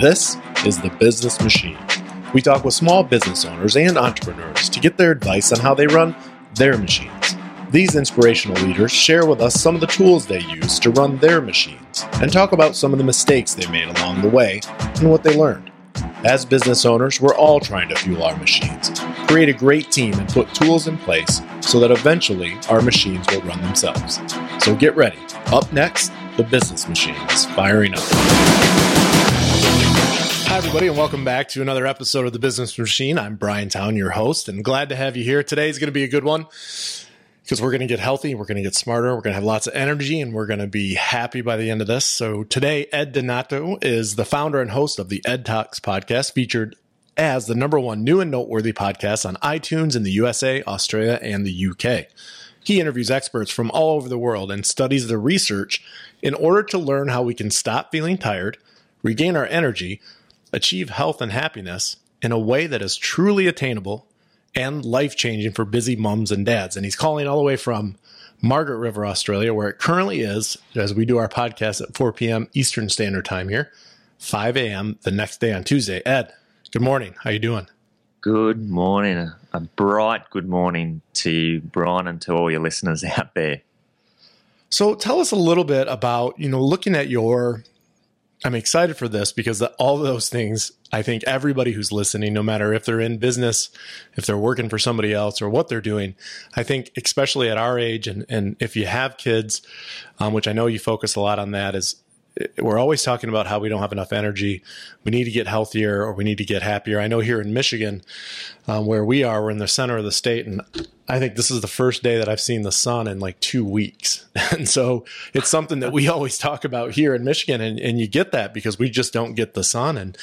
This is The Business Machine. We talk with small business owners and entrepreneurs to get their advice on how they run their machines. These inspirational leaders share with us some of the tools they use to run their machines and talk about some of the mistakes they made along the way and what they learned. As business owners, we're all trying to fuel our machines, create a great team, and put tools in place so that eventually our machines will run themselves. So get ready. Up next, the business machine is firing up. Hi, everybody, and welcome back to another episode of the Business Machine. I'm Brian Town, your host, and glad to have you here. Today is going to be a good one because we're going to get healthy, we're going to get smarter, we're going to have lots of energy, and we're going to be happy by the end of this. So, today, Ed Donato is the founder and host of the Ed Talks podcast, featured as the number one new and noteworthy podcast on iTunes in the USA, Australia, and the UK. He interviews experts from all over the world and studies the research in order to learn how we can stop feeling tired, regain our energy, achieve health and happiness in a way that is truly attainable and life changing for busy mums and dads. And he's calling all the way from Margaret River, Australia, where it currently is, as we do our podcast at 4 p.m. Eastern Standard Time here, 5 a.m. the next day on Tuesday. Ed, good morning. How are you doing? Good morning. A bright good morning to Brian, and to all your listeners out there. So tell us a little bit about, you know, looking at your I'm excited for this because the, all those things, I think everybody who's listening, no matter if they're in business, if they're working for somebody else or what they're doing, I think especially at our age and, and if you have kids, um, which I know you focus a lot on that is we're always talking about how we don't have enough energy. We need to get healthier or we need to get happier. I know here in Michigan, um, where we are, we're in the center of the state, and I think this is the first day that I've seen the sun in like two weeks. And so it's something that we always talk about here in Michigan. And, and you get that because we just don't get the sun. And,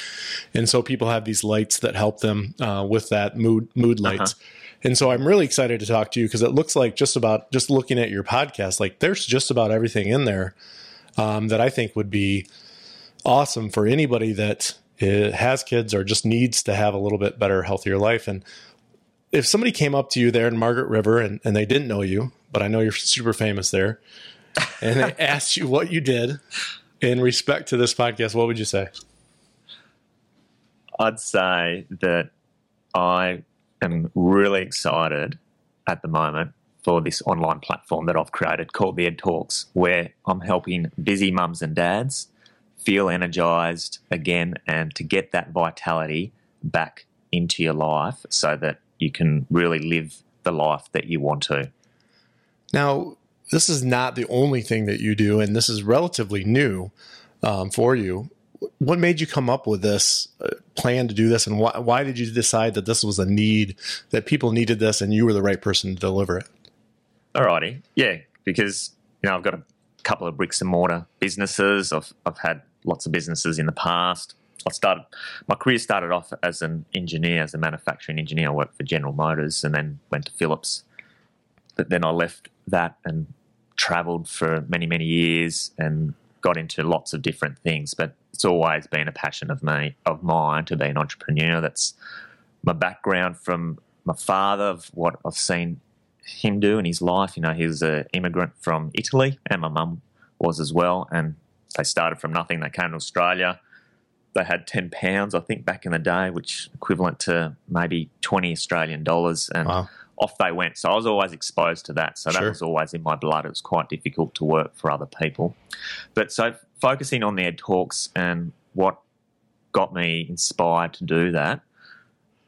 and so people have these lights that help them uh, with that mood, mood uh-huh. lights. Uh-huh. And so I'm really excited to talk to you because it looks like just about just looking at your podcast, like there's just about everything in there um, that I think would be awesome for anybody that uh, has kids or just needs to have a little bit better, healthier life. And if somebody came up to you there in Margaret River and, and they didn't know you, but I know you're super famous there, and they asked you what you did in respect to this podcast, what would you say? I'd say that I am really excited at the moment for this online platform that I've created called the Ed Talks, where I'm helping busy mums and dads feel energized again and to get that vitality back into your life so that you can really live the life that you want to. Now, this is not the only thing that you do, and this is relatively new um, for you. What made you come up with this uh, plan to do this, and why, why did you decide that this was a need that people needed this, and you were the right person to deliver it? Alrighty, yeah, because you know I've got a couple of bricks and mortar businesses. I've I've had lots of businesses in the past. I started my career started off as an engineer, as a manufacturing engineer. I worked for General Motors and then went to Philips. But then I left that and travelled for many many years and got into lots of different things. But it's always been a passion of me of mine to be an entrepreneur. That's my background from my father of what I've seen him do in his life. You know, he was an immigrant from Italy, and my mum was as well. And they started from nothing. They came to Australia. They had ten pounds, I think, back in the day, which equivalent to maybe twenty Australian dollars, and wow. off they went. So I was always exposed to that. So that was always in my blood. It was quite difficult to work for other people. But so focusing on the Ed Talks and what got me inspired to do that,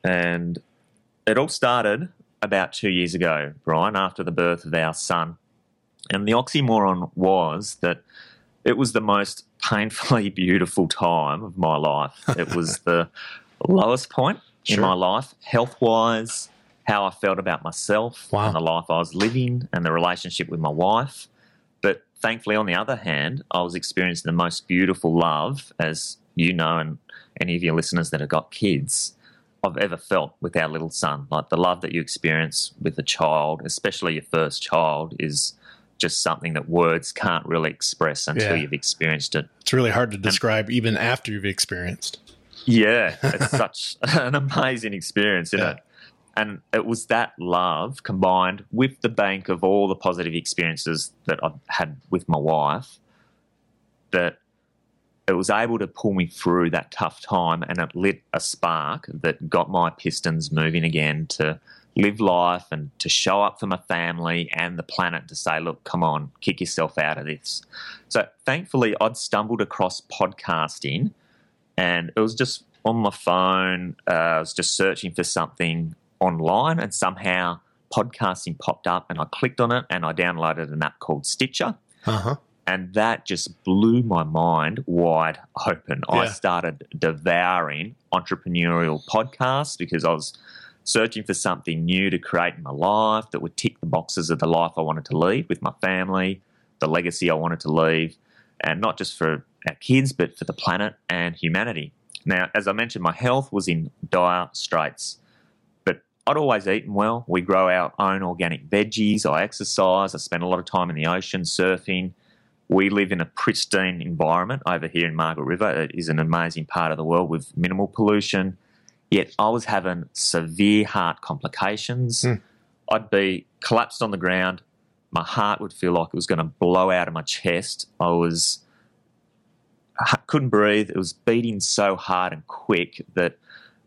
and it all started about two years ago, Brian, after the birth of our son. And the oxymoron was that it was the most painfully beautiful time of my life. It was the lowest point sure. in my life, health wise, how I felt about myself wow. and the life I was living and the relationship with my wife. But thankfully, on the other hand, I was experiencing the most beautiful love, as you know, and any of your listeners that have got kids, I've ever felt with our little son. Like the love that you experience with a child, especially your first child, is just something that words can't really express until yeah. you've experienced it. It's really hard to describe and, even after you've experienced. Yeah, it's such an amazing experience, isn't yeah. it? And it was that love combined with the bank of all the positive experiences that I've had with my wife that it was able to pull me through that tough time and it lit a spark that got my pistons moving again to live life and to show up for my family and the planet to say, look, come on, kick yourself out of this. So thankfully, I'd stumbled across podcasting and it was just on my phone. Uh, I was just searching for something online and somehow podcasting popped up and I clicked on it and I downloaded an app called Stitcher. Uh-huh. And that just blew my mind wide open. I started devouring entrepreneurial podcasts because I was searching for something new to create in my life that would tick the boxes of the life I wanted to lead with my family, the legacy I wanted to leave, and not just for our kids, but for the planet and humanity. Now, as I mentioned, my health was in dire straits, but I'd always eaten well. We grow our own organic veggies. I exercise. I spend a lot of time in the ocean surfing. We live in a pristine environment over here in Margaret River. It is an amazing part of the world with minimal pollution. Yet I was having severe heart complications. Hmm. I'd be collapsed on the ground. My heart would feel like it was going to blow out of my chest. I was I couldn't breathe. It was beating so hard and quick that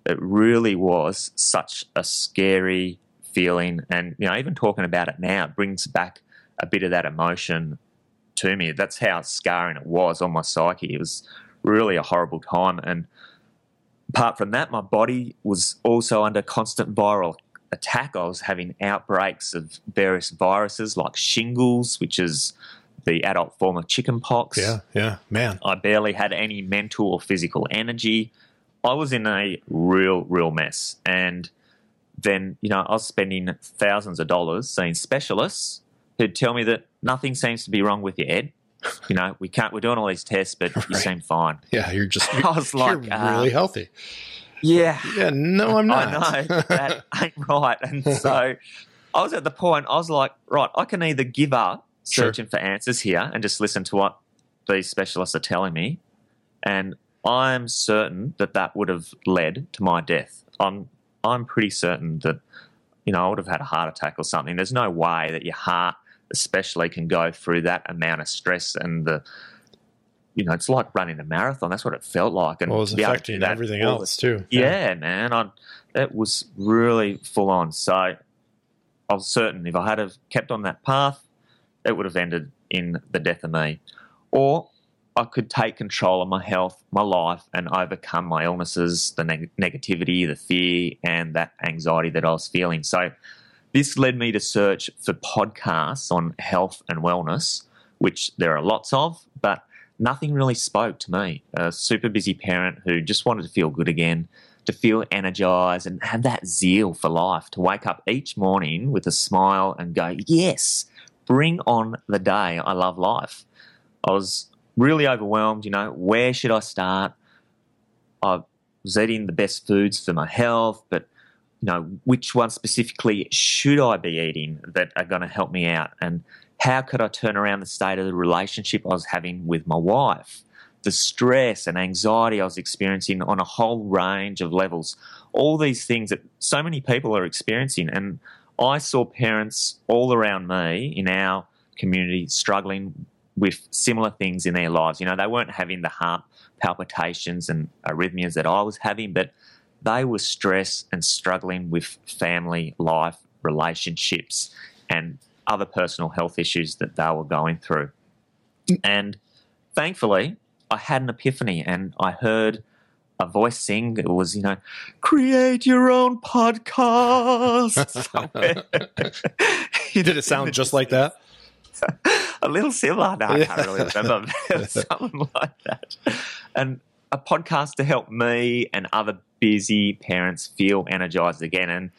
it really was such a scary feeling. And you know, even talking about it now, it brings back a bit of that emotion to me. That's how scarring it was on my psyche. It was really a horrible time. And apart from that, my body was also under constant viral attack. I was having outbreaks of various viruses like shingles, which is the adult form of chickenpox. Yeah, yeah, man. I barely had any mental or physical energy. I was in a real, real mess. And then, you know, I was spending thousands of dollars seeing specialists who'd tell me that nothing seems to be wrong with your head. You know, we can't, we're doing all these tests, but you seem fine. Yeah, you're just I you're, was like, you're uh, really healthy. Yeah. Yeah, no, I'm not. I know that ain't right. And so I was at the point, I was like, right, I can either give up Sure. searching for answers here and just listen to what these specialists are telling me. And I'm certain that that would have led to my death. I'm, I'm pretty certain that, you know, I would have had a heart attack or something. There's no way that your heart, especially, can go through that amount of stress and the, you know, it's like running a marathon. That's what it felt like. And well, it was to be able to do affecting everything else too. yeah, man, I, it was really full on. So I was certain if I had have kept on that path, it would have ended in the death of me. Or I could take control of my health, my life, and overcome my illnesses, the neg- negativity, the fear, and that anxiety that I was feeling. So this led me to search for podcasts on health and wellness, which there are lots of, but nothing really spoke to me. A super busy parent who just wanted to feel good again, to feel energized and have that zeal for life, to wake up each morning with a smile and go, Yes, bring on the day. I love life. I was really overwhelmed. You know, where should I start? I was eating the best foods for my health, but you know, which ones specifically should I be eating that are going to help me out? And how could I turn around the state of the relationship I was having with my wife? The stress and anxiety I was experiencing on a whole range of levels. All these things that so many people are experiencing. And I saw parents all around me in our community struggling with similar things in their lives. You know, they weren't having the heart palpitations and arrhythmias that I was having, but they were stressed and struggling with family life, relationships, and other personal health issues that they were going through. And thankfully, I had an epiphany and I heard a voice sing. It was, you know, create your own podcast. Did it sound just like that? a little similar. No, I can't really remember. Something like that. And a podcast to help me and other busy parents feel energized again. And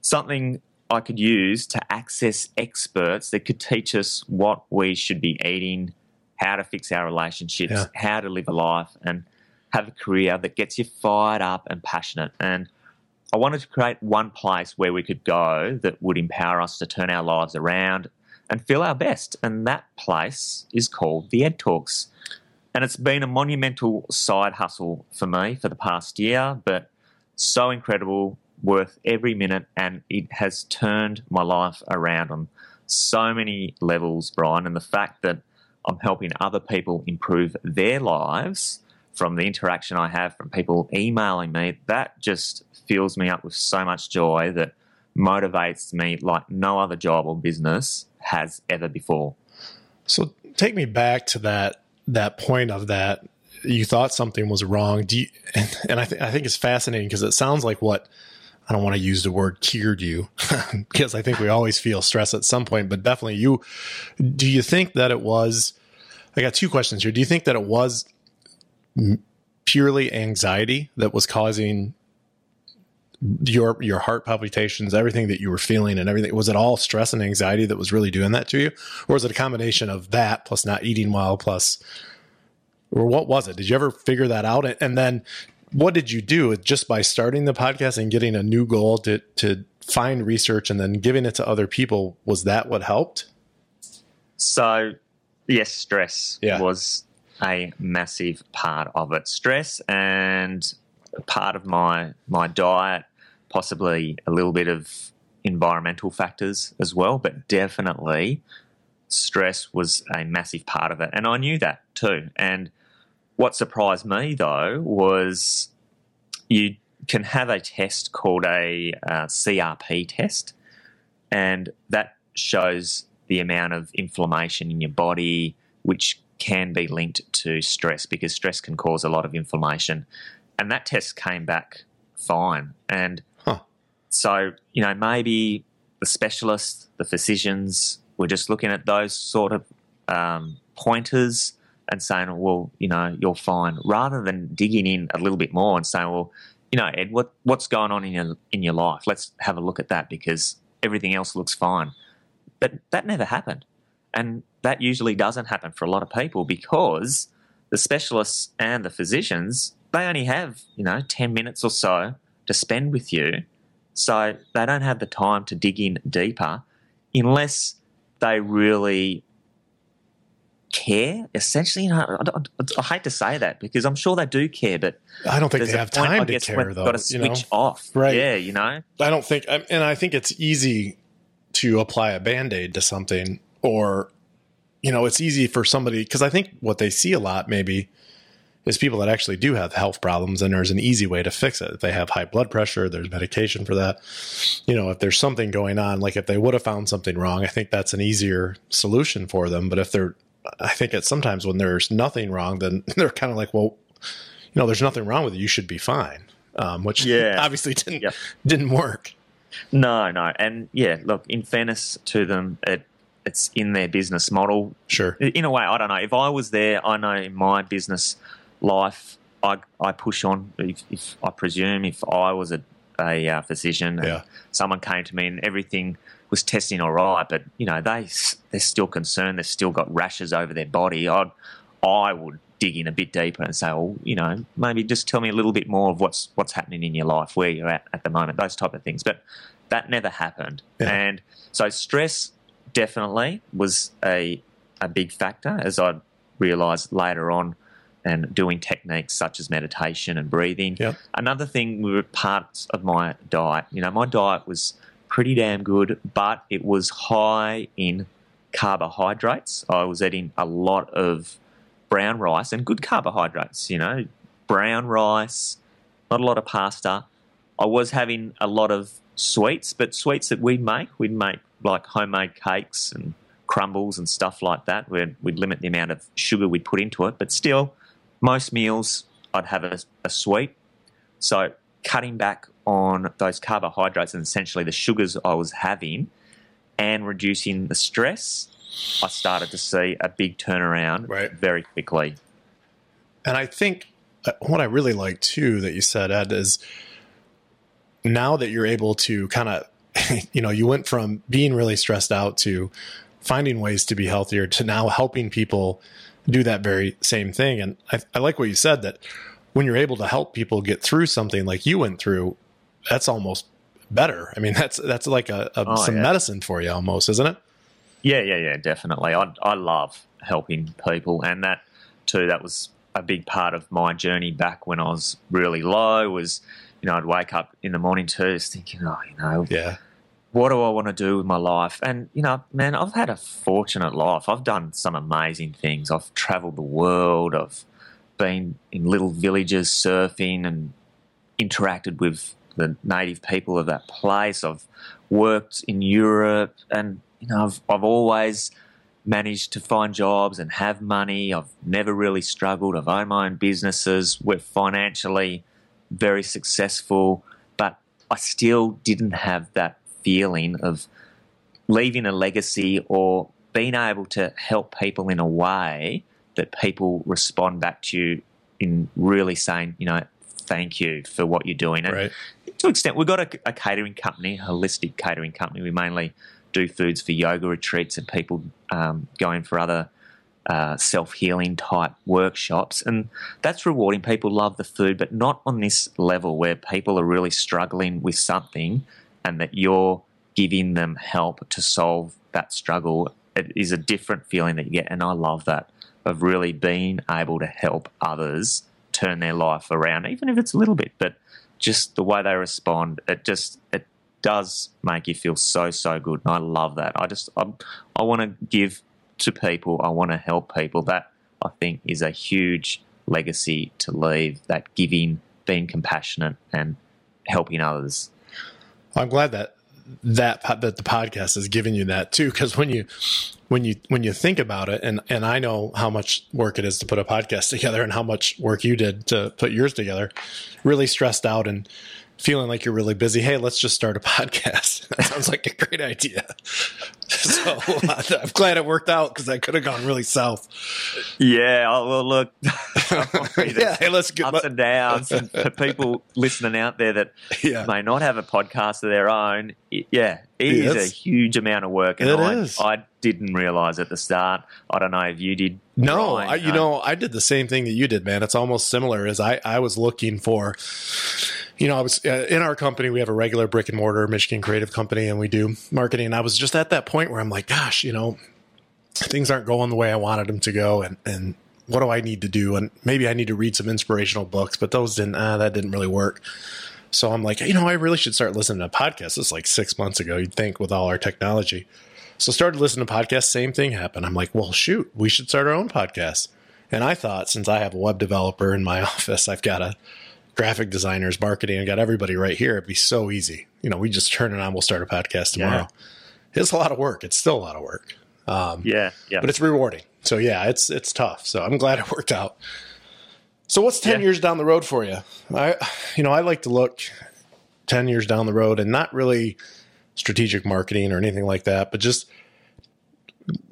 something I could use to access experts that could teach us what we should be eating, how to fix our relationships, Yeah. how to live a life, and have a career that gets you fired up and passionate. And I wanted to create one place where we could go that would empower us to turn our lives around and feel our best. And that place is called the Ed Talks. And it's been a monumental side hustle for me for the past year, but so incredible, worth every minute. And it has turned my life around on so many levels, Brian. And the fact that I'm helping other people improve their lives from the interaction I have from people emailing me, that just fills me up with so much joy that motivates me like no other job or business has ever before. So take me back to that that point of that you thought something was wrong. Do you, and, and I, th- I think it's fascinating because it sounds like what I don't want to use the word cured you because I think we always feel stress at some point, but definitely you. Do you think that it was? I got two questions here. Do you think that it was purely anxiety that was causing your your heart palpitations, everything that you were feeling, and everything? Was it all stress and anxiety that was really doing that to you, or was it a combination of that plus not eating well plus? Or what was it? Did you ever figure that out? And then what did you do just by starting the podcast and getting a new goal to to find research and then giving it to other people was that what helped so yes stress Yeah. was a massive part of it stress and part of my my diet possibly a little bit of environmental factors as well but definitely stress was a massive part of it and i knew that too and what surprised me though was you can have a test called a uh, CRP test, and that shows the amount of inflammation in your body, which can be linked to stress because stress can cause a lot of inflammation. And that test came back fine. And. So, you know, maybe the specialists, the physicians, were just looking at those sort of um, pointers and saying, well, you know, you're fine, rather than digging in a little bit more and saying, well, you know, Ed, what, what's going on in your in your life? Let's have a look at that because everything else looks fine. But that never happened, and that usually doesn't happen for a lot of people because the specialists and the physicians they only have you know ten minutes or so to spend with you, so they don't have the time to dig in deeper unless they really care. Essentially, I, I- I hate to say that because I'm sure they do care, but i don't think they have point, I time to guess, care though Got to you know switch off, Right. Yeah, you know. i don't think and i think it's easy to apply a band-aid to something or you know it's easy for somebody because i think what they see a lot maybe is people that actually do have health problems and there's an easy way to fix it if they have high blood pressure there's medication for that you know if there's something going on like if they would have found something wrong i think that's an easier solution for them but if they're i think it's sometimes when there's nothing wrong then they're kind of like well you know there's nothing wrong with you. you should be fine um, which Yeah. obviously didn't Yep. didn't work No, no, and yeah, look. In fairness to them, it it's in their business model. sure In a way, I don't know. If I was there, I know in my business life, I I push on. If, if I presume, if I was a a uh, physician, and Yeah. someone came to me and everything was testing all right, but you know they they're still concerned. They've still got rashes over their body. I'd I would dig in a bit deeper and say, well, you know, maybe just tell me a little bit more of what's what's happening in your life, where you're at at the moment, those type of things. But that never happened, Yeah. and so stress definitely was a a big factor, as I realised later on, and doing techniques such as meditation and breathing. Yep. Another thing were parts of my diet. You know, my diet was pretty damn good, but it was high in carbohydrates. I was eating a lot of brown rice and good carbohydrates, you know, brown rice, not a lot of pasta. I was having a lot of sweets, but sweets that we'd make, we'd make like homemade cakes and crumbles and stuff like that. We'd, we'd limit the amount of sugar we'd put into it, but still, most meals I'd have a, a sweet. So cutting back on those carbohydrates and essentially the sugars I was having and reducing the stress, I started to see a big turnaround Right. very quickly. And I think uh, what I really like too that you said, Ed, is now that you're able to kind of, you know, you went from being really stressed out to finding ways to be healthier to now helping people do that very same thing. And I, I like what you said that when you're able to help people get through something like you went through, that's almost better. I mean, that's that's like a, a Oh, some yeah. medicine for you almost, isn't it? Yeah, yeah, yeah, definitely. I I love helping people, and that too. That was a big part of my journey back when I was really low. Was you know I'd wake up in the morning too, just thinking, oh, you know, Yeah. What do I want to do with my life? And, you know, man, I've had a fortunate life. I've done some amazing things. I've traveled the world. I've been in little villages surfing and interacted with the native people of that place. I've worked in Europe and, you know, I've, I've always managed to find jobs and have money. I've never really struggled. I've owned my own businesses. We're financially very successful, but I still didn't have that feeling of leaving a legacy or being able to help people in a way that people respond back to you in really saying, you know, thank you for what you're doing. And Right. to an extent, we've got a, a catering company, a holistic catering company. We mainly do foods for yoga retreats and people um, going for other uh, self healing type workshops. And that's rewarding. People love the food, but not on this level where people are really struggling with something and that you're giving them help to solve that struggle. It is a different feeling that you get. And I love that of really being able to help others turn their life around, even if it's a little bit, but just the way they respond, it just, it does make you feel so, so good. And I love that. I just, I, I want to give to people. I want to help people. That I think is a huge legacy to leave. That giving, being compassionate, and helping others. I'm glad that that that the podcast has given you that too because when you when you when you think about it and and I know how much work it is to put a podcast together and how much work you did to put yours together really stressed out and feeling like you're really busy hey let's just start a podcast that sounds like a great idea so I'm glad it worked out because I could have gone really south Yeah. oh, Well, look. yeah hey, let's get ups and downs and for people listening out there that yeah may not have a podcast of their own it, yeah it Yeah, is a huge amount of work and It I, is. I didn't realize at the start i don't know if you did No, Brian, I, you uh, know, I did the same thing that you did, man. It's almost similar. As I, I was looking for, you know, I was uh, in our company. We have a regular brick and mortar Michigan creative company, and we do marketing. And I was just at that point where I'm like, gosh, you know, things aren't going the way I wanted them to go, and and what do I need to do? And maybe I need to read some inspirational books, but those didn't. Uh, that didn't really work. So I'm like, you know, I really should start listening to podcasts. It's like six months ago. You'd think with all our technology. So started listening to podcasts. Same thing happened. I'm like, well, shoot, we should start our own podcast. And I thought, since I have a web developer in my office, I've got a graphic designers, marketing, and got everybody right here. It'd be so easy. You know, we just turn it on. We'll start a podcast tomorrow. It's a lot of work. It's still a lot of work, um, yeah yeah but it's rewarding. So yeah, it's it's tough. So I'm glad it worked out. So what's ten Yeah. years down the road for you? I, you know, I like to look ten years down the road and not really strategic marketing or anything like that, but just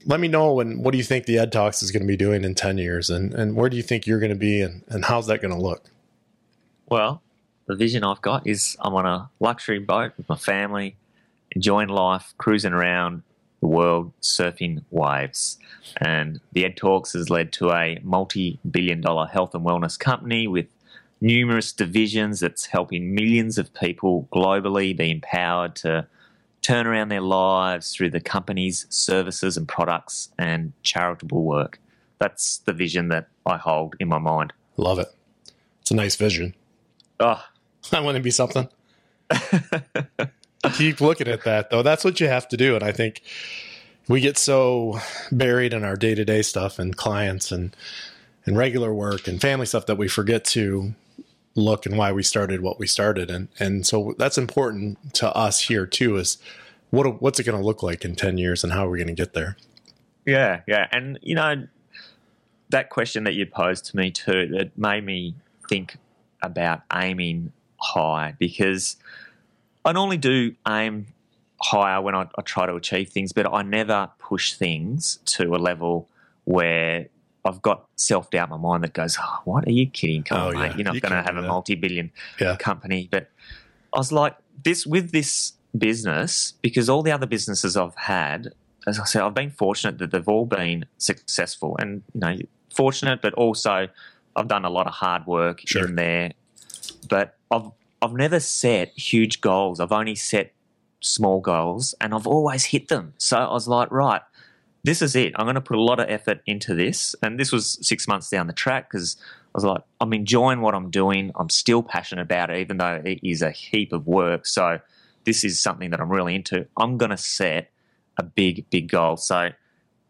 let me know and what do you think the Ed Talks is going to be doing in ten years, and and where do you think you're going to be, and and how's that going to look? Well, the vision I've got is I'm on a luxury boat with my family, enjoying life, cruising around the world, surfing waves. And the Ed Talks has led to a multi billion dollar health and wellness company with numerous divisions that's helping millions of people globally be empowered to turn around their lives through the company's services and products and charitable work. That's the vision that I hold in my mind. Love it. It's a nice vision. Oh, I want to be something. Keep looking at that though. That's what you have to do. And I think we get so buried in our day to day stuff and clients and and regular work and family stuff that we forget to look and why we started what we started. And and so that's important to us here too. Is what what's it going to look like in ten years and how are we going to get there? Yeah, yeah. And, you know, that question that you posed to me too, that made me think about aiming high because I normally do aim higher when I, I try to achieve things, but I never push things to a level where I've got self doubt in my mind that goes, oh, What are you kidding? Come Oh, on, yeah. mate. You're not You going to have a multi billion Yeah. company. But I was like, this with this business, because all the other businesses I've had, as I said, I've been fortunate that they've all been successful and, you know, fortunate, but also I've done a lot of hard work Sure. in there. But I've, I've never set huge goals. I've only set small goals and I've always hit them. So I was like, right, this is it. I'm going to put a lot of effort into this. And this was six months down the track because I was like, I'm enjoying what I'm doing. I'm still passionate about it, even though it is a heap of work. So this is something that I'm really into. I'm going to set a big, big goal. So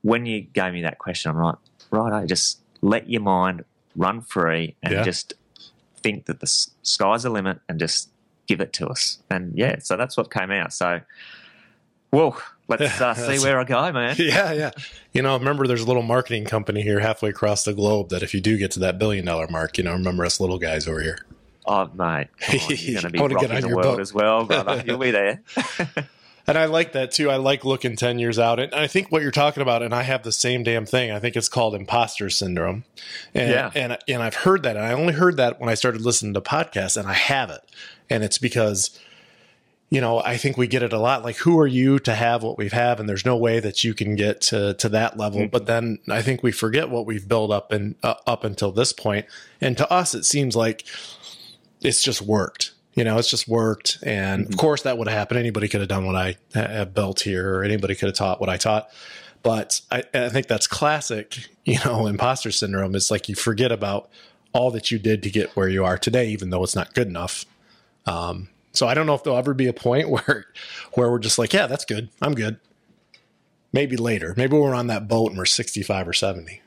when you gave me that question, I'm like, right, I just let your mind run free and Yeah. just think that the sky's the limit and just give it to us. And yeah, so that's what came out. So, well, let's uh, see where I go, man. Yeah, yeah. You know, remember there's a little marketing company here halfway across the globe that if you do get to that billion dollar mark, you know, remember us little guys over here. Oh, mate, come on, you're going to be I wanna get rocking the your world boat. as well, brother. You'll be there. And I like that too. I like looking 10 years out. And I think what you're talking about, and I have the same damn thing. I think it's called imposter syndrome. And, Yeah. and, and I've heard that. And I only heard that when I started listening to podcasts, and I have it. And it's because, you know, I think we get it a lot. Like, who are you to have what we've have? And there's no way that you can get to, to that level. But then I think we forget what we've built up and uh, up until this point. And to us, it seems like it's just worked. You know, it's just worked. And of course, that would have happened. Anybody could have done what I built here, or anybody could have taught what I taught. But I, I think that's classic, you know, imposter syndrome. It's like you forget about all that you did to get where you are today, even though it's not good enough. Um, so I don't know if there'll ever be a point where, where we're just like, yeah, that's good. I'm good. Maybe later. Maybe we're on that boat and we're 65 or 70.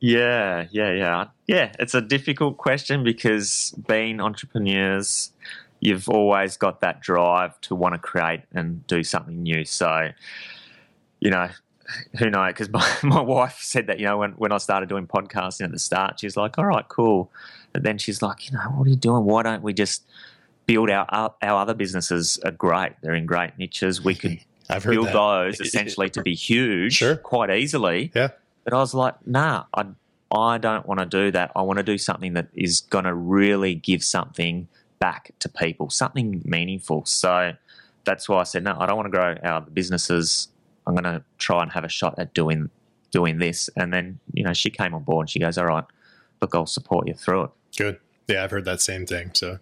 Yeah, yeah, yeah. Yeah, it's a difficult question because being entrepreneurs, you've always got that drive to want to create and do something new. So, you know, who knows? Because my, my wife said that, you know, when, when I started doing podcasting at the start, she was like, all right, cool. But then she's like, you know, what are you doing? Why don't we just build our, our, our other businesses are great. They're in great niches. We could I've heard build that. those essentially to be huge Sure. quite easily. Yeah. But I was like, nah, I, I don't want to do that. I want to do something that is going to really give something back to people, something meaningful. So that's why I said, no, I don't want to grow our businesses. I'm going to try and have a shot at doing doing this. And then, you know, she came on board and she goes, all right, look, I'll support you through it. Good. Yeah, I've heard that same thing. So,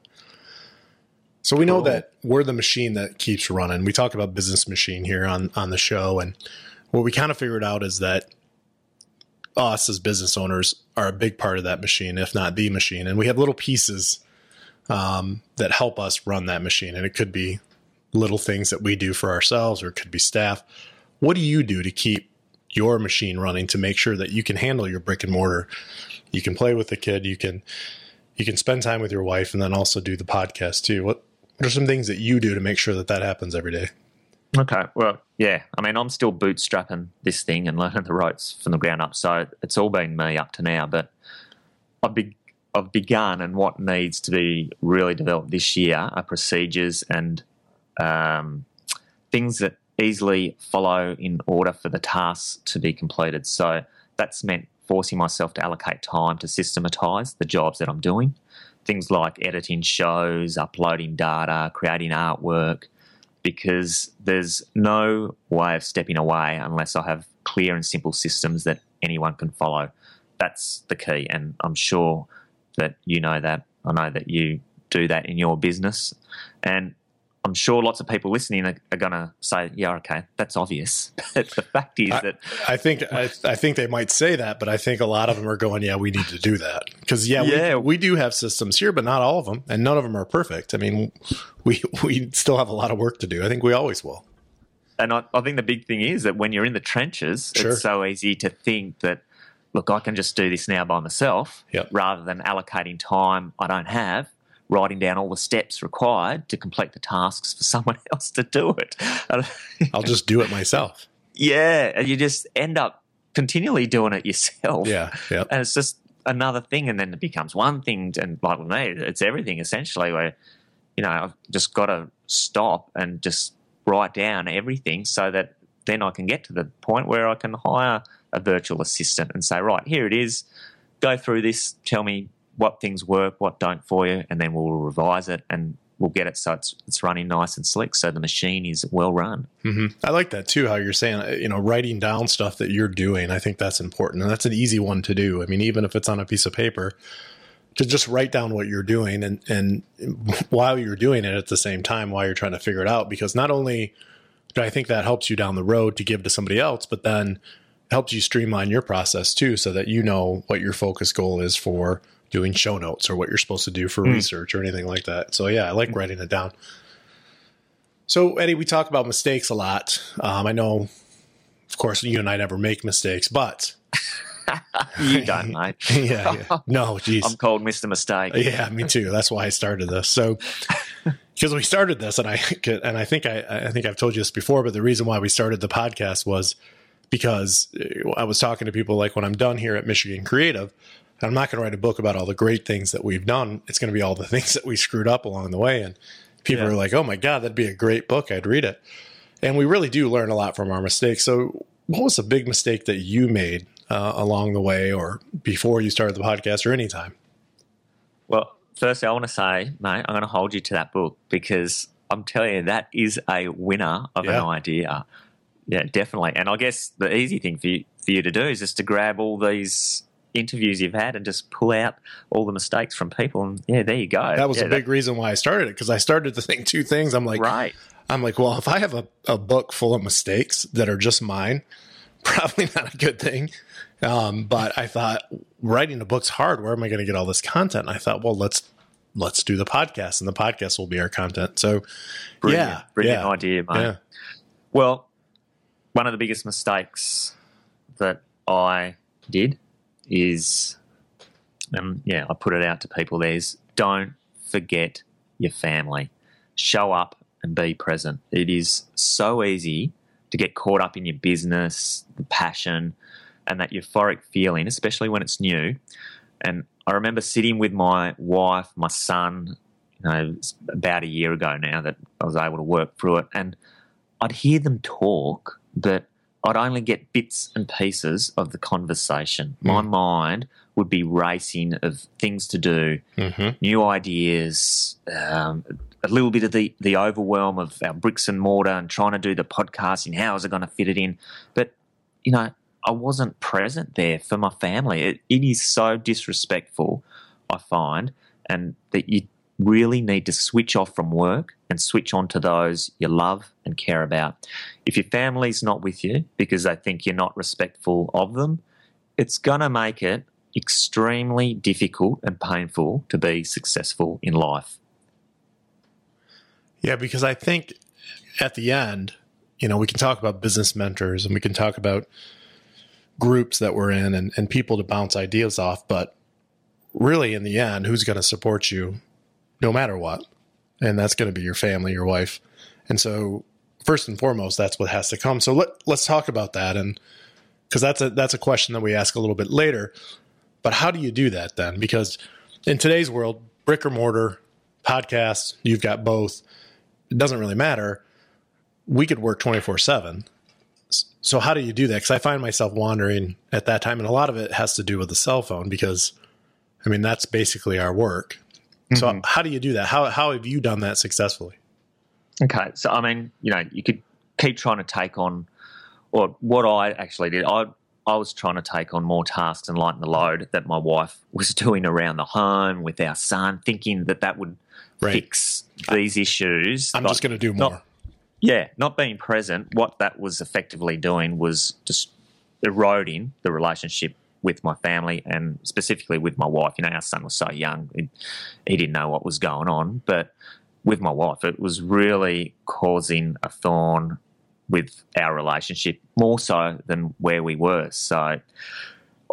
so we know Cool. that we're the machine that keeps running. We talk about business machine here on on the show, and what we kind of figured out is that us as business owners are a big part of that machine, if not the machine, and we have little pieces um, that help us run that machine, and it could be little things that we do for ourselves, or it could be staff. What do you do to keep your machine running to make sure that you can handle your brick and mortar? You can play with the kid. You can you can spend time with your wife and then also do the podcast too. What what are some things that you do to make sure that that happens every day? Okay. Well, yeah. I mean, I'm still bootstrapping this thing and learning the ropes from the ground up. So it's all been me up to now. But I've, be- I've begun, and what needs to be really developed this year are procedures and um, things that easily follow in order for the tasks to be completed. So that's meant forcing myself to allocate time to systematize the jobs that I'm doing. Things like editing shows, uploading data, creating artwork, because there's no way of stepping away unless I have clear and simple systems that anyone can follow. That's the key. And I'm sure that you know that. I know that you do that in your business. And I'm sure lots of people listening are, are going to say, yeah, okay, that's obvious. But the fact is I- that I think I, I think they might say that, but I think a lot of them are going, "Yeah, we need to do that." Because yeah, Yeah. We, we do have systems here, but not all of them, and none of them are perfect. I mean, we we still have a lot of work to do. I think we always will. And I, I think the big thing is that when you're in the trenches, Sure. it's so easy to think that, look, I can just do this now by myself Yep. rather than allocating time I don't have, writing down all the steps required to complete the tasks for someone else to do it. I'll just do it myself. yeah, and you just end up continually doing it yourself. Yeah, yeah. And it's just another thing, and then it becomes one thing. And like with me, it's everything essentially. Where you know I've just got to stop and just write down everything so that then I can get to the point where I can hire a virtual assistant and say, right, here it is. Go through this. Tell me what things work, what don't for you, and then we'll revise it and we'll get it so it's it's running nice and slick, so the machine is well run. hmm I like that too. How you're saying, uh, you know, writing down stuff that you're doing. I think that's important, and that's an easy one to do. I mean, even if it's on a piece of paper, to just write down what you're doing, and and while you're doing it at the same time, while you're trying to figure it out, because not only do I think that helps you down the road to give to somebody else, but then helps you streamline your process too, so that you know what your focus goal is for doing show notes or what you're supposed to do for Mm. research or anything like that. So yeah, I like writing it down. So, Eddie, we talk about mistakes a lot. Um, I know, of course, you and I never make mistakes, but you don't, mate. yeah, yeah. no, geez, I'm called Mr. Mistake. yeah, me too. That's why I started this. So, because we started this, and I and I think I I think I've told you this before, but the reason why we started the podcast was because I was talking to people like when I'm done here at Michigan Creative. I'm not going to write a book about all the great things that we've done. It's going to be all the things that we screwed up along the way. And people Yeah. are like, oh my God, that'd be a great book. I'd read it. And we really do learn a lot from our mistakes. So, what was a big mistake that you made uh, along the way or before you started the podcast or anytime? Well, firstly, I want to say, mate, I'm going to hold you to that book because I'm telling you, that is a winner of Yeah. an idea. Yeah, definitely. And I guess the easy thing for you, for you to do is just to grab all these interviews you've had and just pull out all the mistakes from people. And yeah, there you go. That was yeah, a big reason why I started it because I started to think two things. I'm like, right. I'm like, well, if I have a, a book full of mistakes that are just mine, probably not a good thing. Um, but I thought writing a book's hard. Where am I going to get all this content? And I thought, well, let's let's do the podcast, and the podcast will be our content. So, Brilliant, yeah, brilliant yeah, idea, mate. yeah, Well, one of the biggest mistakes that I did is, um, yeah, I put it out to people. There's don't forget your family. Show up and be present. It is so easy to get caught up in your business, the passion, and that euphoric feeling, especially when it's new. And I remember sitting with my wife, my son, you know, about a year ago now that I was able to work through it. And I'd hear them talk, but I'd only get bits and pieces of the conversation. My mind would be racing of things to do, hmm new ideas, um, a little bit of the, the overwhelm of our bricks and mortar and trying to do the podcasting. How is it going to fit it in? But, you know, I wasn't present there for my family. It, it is so disrespectful, I find, and that you really need to switch off from work and switch on to those you love and care about. If your family's not with you because they think you're not respectful of them, it's going to make it extremely difficult and painful to be successful in life. yeah. Because I think at the end, you know, we can talk about business mentors and we can talk about groups that we're in and, and people to bounce ideas off, but really in the end, who's going to support you no matter what? And that's going to be your family, your wife. And so first and foremost, that's what has to come. So let, let's talk about that. And because that's a, that's a question that we ask a little bit later, but how do you do that then? Because in today's world, brick or mortar podcast, you've got both. It doesn't really matter. We could work 24 seven. So how do you do that? Because I find myself wandering at that time, and a lot of it has to do with the cell phone. Because, I mean, that's basically our work. So mm-hmm. how do you do that? How how have you done that successfully? Okay, so I mean, you know, you could keep trying to take on, or what I actually did, I I was trying to take on more tasks and lighten the load that my wife was doing around the home with our son, thinking that that would Right. fix these issues. I'm just going to do not- more. yeah, not being present, what that was effectively doing was just eroding the relationship with my family and specifically with my wife. You know, our son was so young, he, he didn't know what was going on. But with my wife, it was really causing a thorn with our relationship more so than where we were. So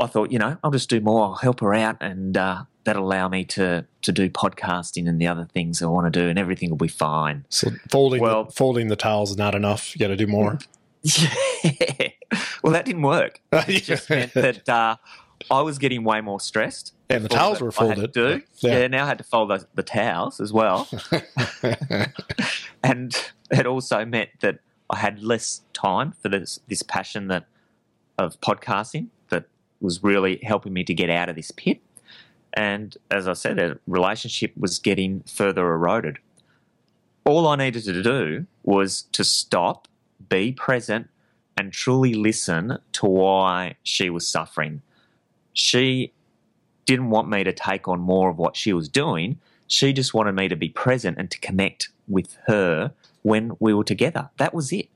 I thought, you know, I'll just do more. I'll help her out, and uh, that'll allow me to to do podcasting and the other things I want to do, and everything will be fine. So folding Well- the, folding the towels is not enough. You got to do more. Yeah. Well, that didn't work. It just meant that uh, I was getting way more stressed. And the towels were folded. do. Yeah. Yeah. now I had to fold the, the towels as well. and it also meant that I had less time for this this passion that of podcasting that was really helping me to get out of this pit. And as I said, the relationship was getting further eroded. All I needed to do was to stop, be present, and truly listen to why she was suffering. She didn't want me to take on more of what she was doing. She just wanted me to be present and to connect with her when we were together. That was it.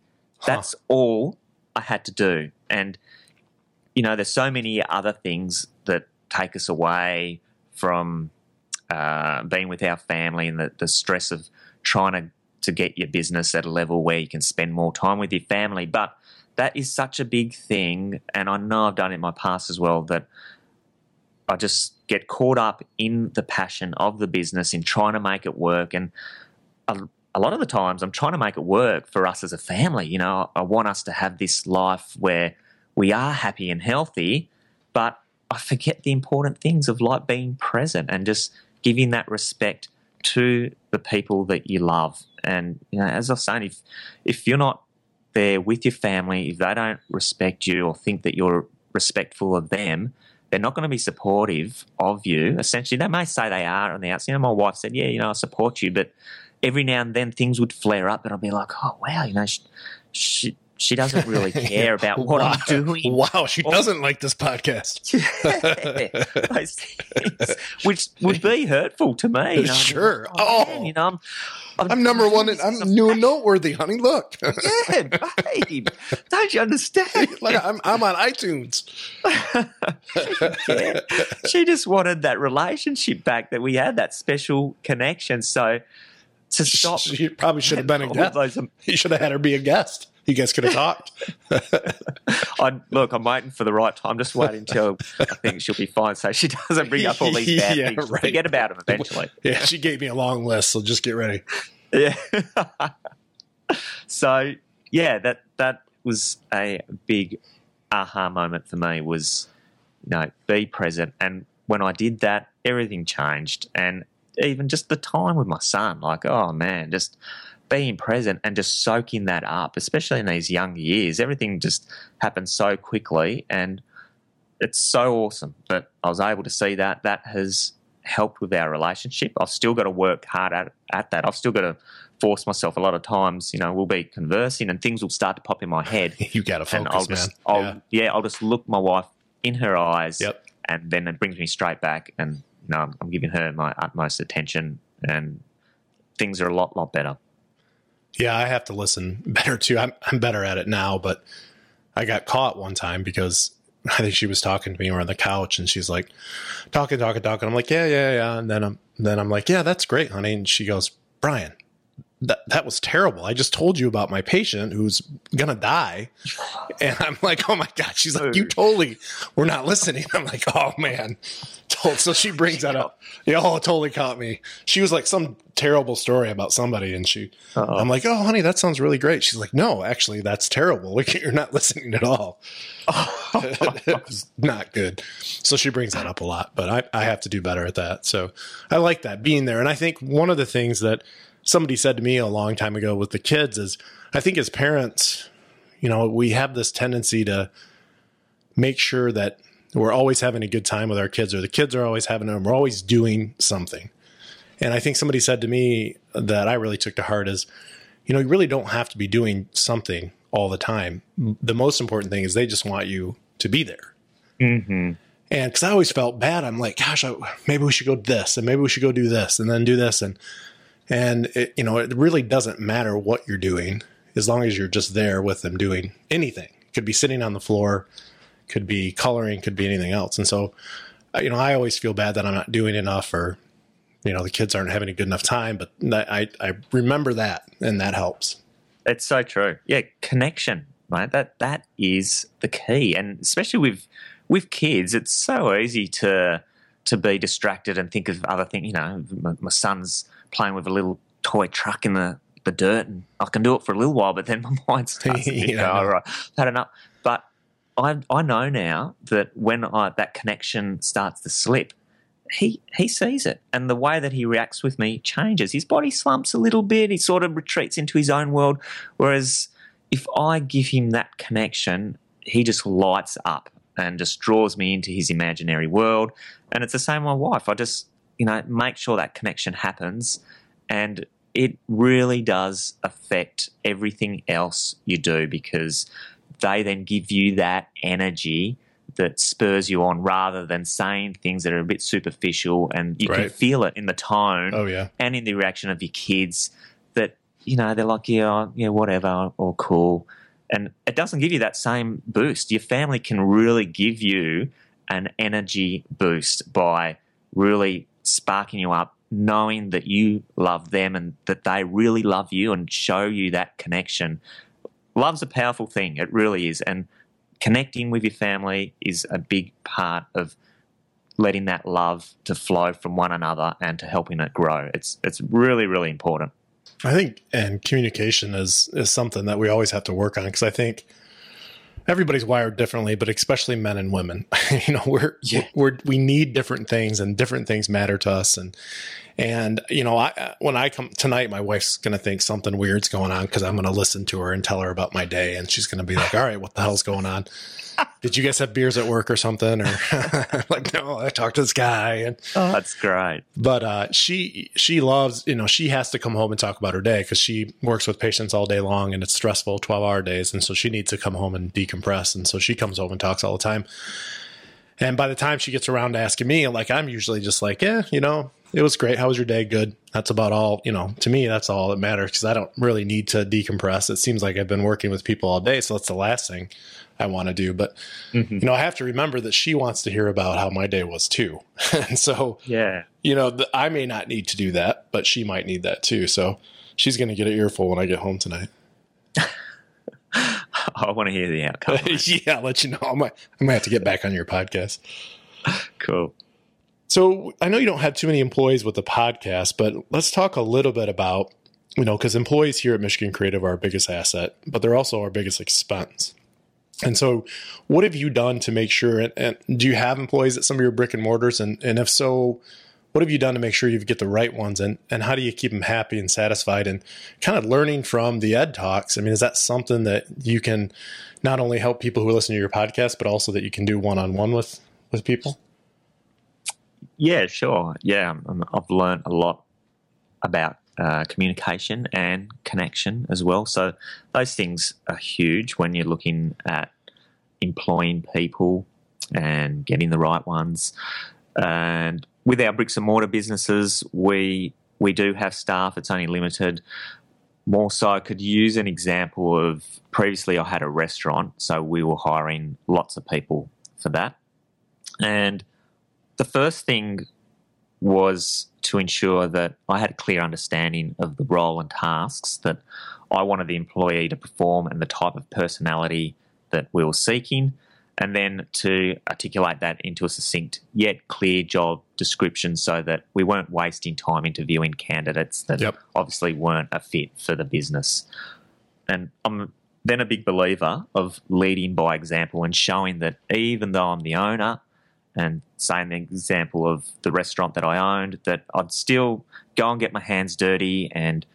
That's all I had to do. And, you know, there's so many other things that take us away from uh, being with our family and the, the stress of trying to to get your business at a level where you can spend more time with your family. But that is such a big thing, and I know I've done it in my past as well that I just get caught up in the passion of the business in trying to make it work. And a, a lot of the times, I'm trying to make it work for us as a family. You know, I want us to have this life where we are happy and healthy, but I forget the important things of like being present and just giving that respect to the people that you love. And you know, as I was saying, if if you're not there with your family, if they don't respect you or think that you're respectful of them, they're not going to be supportive of you. Essentially, they may say they are on the outside. You know, my wife said, "Yeah, you know, I support you," but every now and then things would flare up, and I'll be like, "Oh wow, you know, she, she she doesn't really care about what wow. I'm doing. Wow, she doesn't like this podcast. which would be hurtful to me. Sure. Like, oh, man, oh. you know, I'm, I'm, I'm number one. And I'm new and noteworthy, honey. Look. yeah, babe. Don't you understand? like I'm, I'm on iTunes. yeah. She just wanted that relationship back that we had, that special connection. So to stop, she probably should have been a guest. He should have had her be a guest. You guys could have talked. I look, I'm waiting for the right time. Just wait until I think she'll be fine, so she doesn't bring up all these bad yeah, things. Right. Forget about them eventually. Yeah, she gave me a long list, so just get ready. Yeah. so yeah, that that was a big aha moment for me. Was you know be present, and when I did that, everything changed, and even just the time with my son, like oh man, just being present and just soaking that up, especially in these young years. Everything just happens so quickly, and it's so awesome that I was able to see that. That has helped with our relationship. I've still got to work hard at, at that. I've still got to force myself a lot of times. You know, we'll be conversing and things will start to pop in my head. you got to focus, I'll just, man. I'll, yeah. yeah, I'll just look my wife in her eyes, yep. and then it brings me straight back, and you know, I'm giving her my utmost attention, and things are a lot, lot better. Yeah, I have to listen better too. I'm I'm better at it now, but I got caught one time because I think she was talking to me. We're on the couch, and she's like talking, talking, talking. I'm like, yeah, yeah, yeah. And then I'm then I'm like, yeah, that's great, honey. And she goes, Brian, that that was terrible. I just told you about my patient who's gonna die, and I'm like, oh my god. She's like, you totally were not listening. I'm like, oh man. So she brings that up. Yeah, oh, totally caught me. She was like some terrible story about somebody, and she, Uh-oh. I'm like, oh honey, that sounds really great. She's like, no, actually, that's terrible. You're not listening at all. it was not good. So she brings that up a lot, but I, I have to do better at that. So I like that being there, and I think one of the things that somebody said to me a long time ago with the kids is I think as parents, you know, we have this tendency to make sure that we're always having a good time with our kids or the kids are always having them. We're always doing something. And I think somebody said to me that I really took to heart is, you know, you really don't have to be doing something all the time. The most important thing is they just want you to be there. Mm-hmm. And because I always felt bad, I'm like, gosh, I, maybe we should go this and maybe we should go do this and then do this. And and it, you know, it really doesn't matter what you're doing as long as you're just there with them doing anything. Could be sitting on the floor, could be coloring, could be anything else. And so, you know, I always feel bad that I'm not doing enough or, you know, the kids aren't having a good enough time, but I, I remember that and that helps. It's so true. Yeah. Connection, right? That, that is the key. And especially with, with kids, it's so easy to, to be distracted and think of other things. You know, my, my son's playing with a little toy truck in the, the dirt, and I can do it for a little while, but then my mind starts to yeah, go, all right, had enough. But I I know now that when I, that connection starts to slip, he he sees it, and the way that he reacts with me changes. His body slumps a little bit. He sort of retreats into his own world. Whereas if I give him that connection, he just lights up and just draws me into his imaginary world. And it's the same with my wife. I just you know, make sure that connection happens. And it really does affect everything else you do because they then give you that energy that spurs you on rather than saying things that are a bit superficial and you right. can feel it in the tone oh, yeah. and in the reaction of your kids that you know they're like yeah yeah whatever or cool and it doesn't give you that same boost your family can really give you an energy boost by really sparking you up knowing that you love them and that they really love you and show you that connection. Love's a powerful thing. It really is. And connecting with your family is a big part of letting that love to flow from one another and to helping it grow. It's it's really really important. I think and communication is is something that we always have to work on because I think everybody's wired differently, but especially men and women. you know, we're, yeah. we're we need different things, and different things matter to us. And and you know, I when I come tonight, my wife's gonna think something weird's going on because I'm gonna listen to her and tell her about my day, and she's gonna be like, "All right, what the hell's going on?" did you guys have beers at work or something? Or like, no, I talked to this guy. And oh, that's great. But uh, she she loves, you know, she has to come home and talk about her day because she works with patients all day long and it's stressful, twelve hour days, and so she needs to come home and decompress. And so she comes home and talks all the time. And by the time she gets around to asking me, like I'm usually just like, yeah, you know, it was great. How was your day? Good. That's about all. You know, to me, that's all that matters because I don't really need to decompress. It seems like I've been working with people all day, so that's the last thing I want to do. But mm-hmm. you know, I have to remember that she wants to hear about how my day was too, and so yeah, you know, the, I may not need to do that, but she might need that too. So she's going to get an earful when I get home tonight. I want to hear the outcome. yeah, I'll let you know. I might, I might have to get back on your podcast. Cool. So I know you don't have too many employees with the podcast, but let's talk a little bit about, you know, because employees here at Michigan Creative are our biggest asset, but they're also our biggest expense. And so, what have you done to make sure? And, and, do you have employees at some of your brick and mortars? And, and if so, what have you done to make sure you get the right ones? And, and how do you keep them happy and satisfied? And kind of learning from the Ed Talks. I mean, is that something that you can not only help people who listen to your podcast, but also that you can do one on one with with people? Yeah, sure. Yeah, I've learned a lot about uh, communication and connection as well. So those things are huge when you're looking at employing people and getting the right ones. And with our bricks and mortar businesses, we we do have staff. It's only limited. More so, I could use an example of previously I had a restaurant, so we were hiring lots of people for that. And the first thing was to ensure that I had a clear understanding of the role and tasks that I wanted the employee to perform and the type of personality that we were seeking, and then to articulate that into a succinct yet clear job description so that we weren't wasting time interviewing candidates that yep. obviously weren't a fit for the business. And I'm then a big believer of leading by example and showing that even though I'm the owner, and an example of the restaurant that I owned, that I'd still go and get my hands dirty and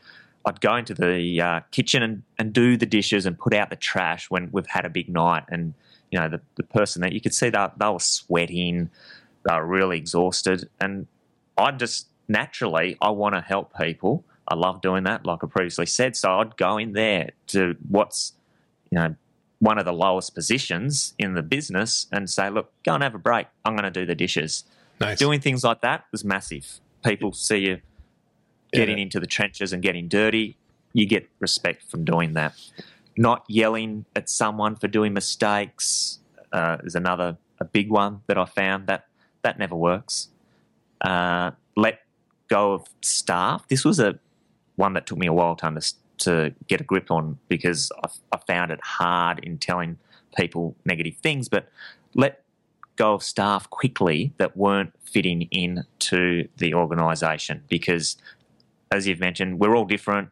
I'd go into the uh, kitchen and, and do the dishes and put out the trash when we've had a big night. And, you know, the, the person that you could see that they were sweating, they were really exhausted. And I just naturally, I want to help people. I love doing that, like I previously said. So I'd go in there to what's, you know, one of the lowest positions in the business and say, look, go and have a break. I'm going to do the dishes. Nice. Doing things like that was massive. People see you getting yeah. into the trenches and getting dirty. You get respect from doing that. Not yelling at someone for doing mistakes uh, is another a big one that I found that that never works. Uh, let go of staff. This was a one that took me a while to understand to get a grip on because I, I found it hard in telling people negative things. But let go of staff quickly that weren't fitting into the organisation because, as you've mentioned, we're all different.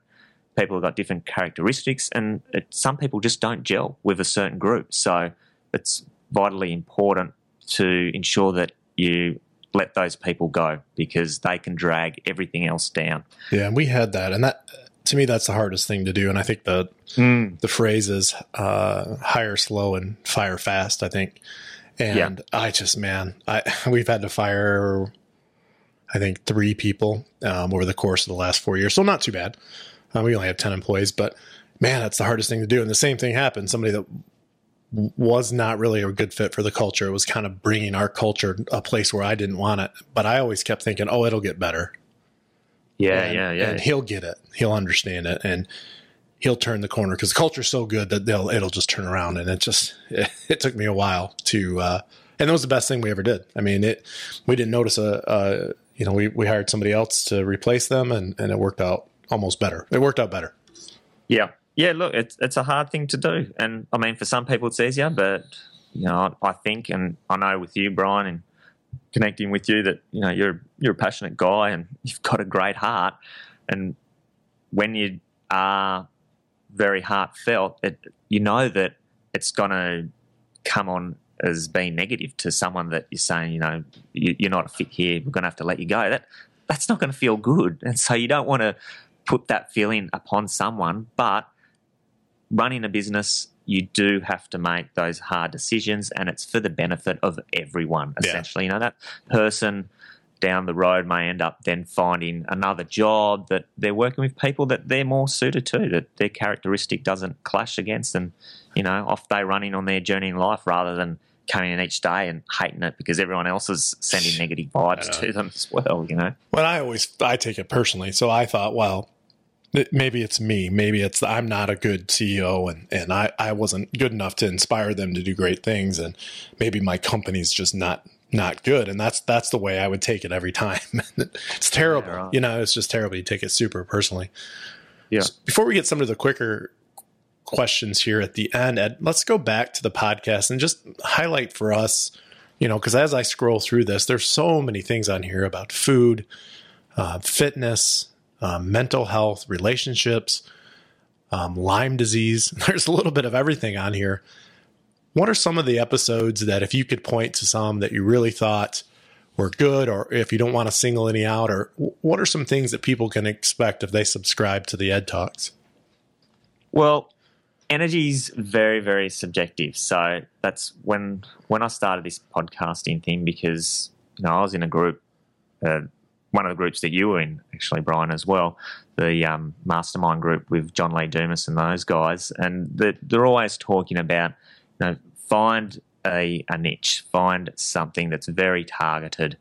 People have got different characteristics, and it, some people just don't gel with a certain group. So it's vitally important to ensure that you let those people go because they can drag everything else down. Yeah, and we had that, and that to me that's the hardest thing to do. And i think the mm. the phrase is uh, hire slow and fire fast i think. And yeah. i just man i we've had to fire i think three people um, over the course of the last four years. So not too bad. Uh, we only have 10 employees but man that's the hardest thing to do. And the same thing happened. Somebody that was not really a good fit for the culture it was kind of bringing our culture a place where i didn't want it. But i always kept thinking oh it'll get better yeah, and, yeah, yeah. And he'll get it. He'll understand it, and he'll turn the corner because the culture's so good that they'll it'll just turn around. And it just it, it took me a while to, uh, and that was the best thing we ever did. I mean, it we didn't notice a, a you know, we, we hired somebody else to replace them and, and it worked out almost better. It worked out better. Yeah. Yeah, look, it's it's a hard thing to do. And I mean for some people it's easier, but you know, I think and I know with you, Brian, and connecting with you that, you know, you're you're a passionate guy and you've got a great heart. And when you are very heartfelt, it, you know that it's gonna come on as being negative to someone that you're saying, you know, you, you're not a fit here. We're going to have to let you go. That that's not going to feel good, and so you don't want to put that feeling upon someone. But running a business, you do have to make those hard decisions, and it's for the benefit of everyone. Essentially, yeah. you know that person down the road may end up then finding another job that they're working with people that they're more suited to, that their characteristic doesn't clash against, and you know, off they running on their journey in life rather than coming in each day and hating it because everyone else is sending negative vibes to them as well, you know. Well, I always I take it personally, so I thought, well, maybe it's me, maybe it's I'm not a good CEO and and I I wasn't good enough to inspire them to do great things, and maybe my company's just not not good, and that's that's the way I would take it every time. it's terrible, yeah, you know. It's just terrible. You take it super personally. Yeah. So before we get some of the quicker questions here at the end, Ed, let's go back to the podcast and just highlight for us, you know, because as I scroll through this, there's so many things on here about food, uh, fitness, uh, mental health, relationships, um, Lyme disease. There's a little bit of everything on here. What are some of the episodes that, if you could point to some that you really thought were good, or if you don't want to single any out, or what are some things that people can expect if they subscribe to the Ed Talks? Well, energy is very very subjective so that's when when i started this podcasting thing because you know i was in a group uh, one of the groups that you were in actually brian as well the um, mastermind group with john lee dumas and those guys and they're, they're always talking about you know find a, a niche find something that's very targeted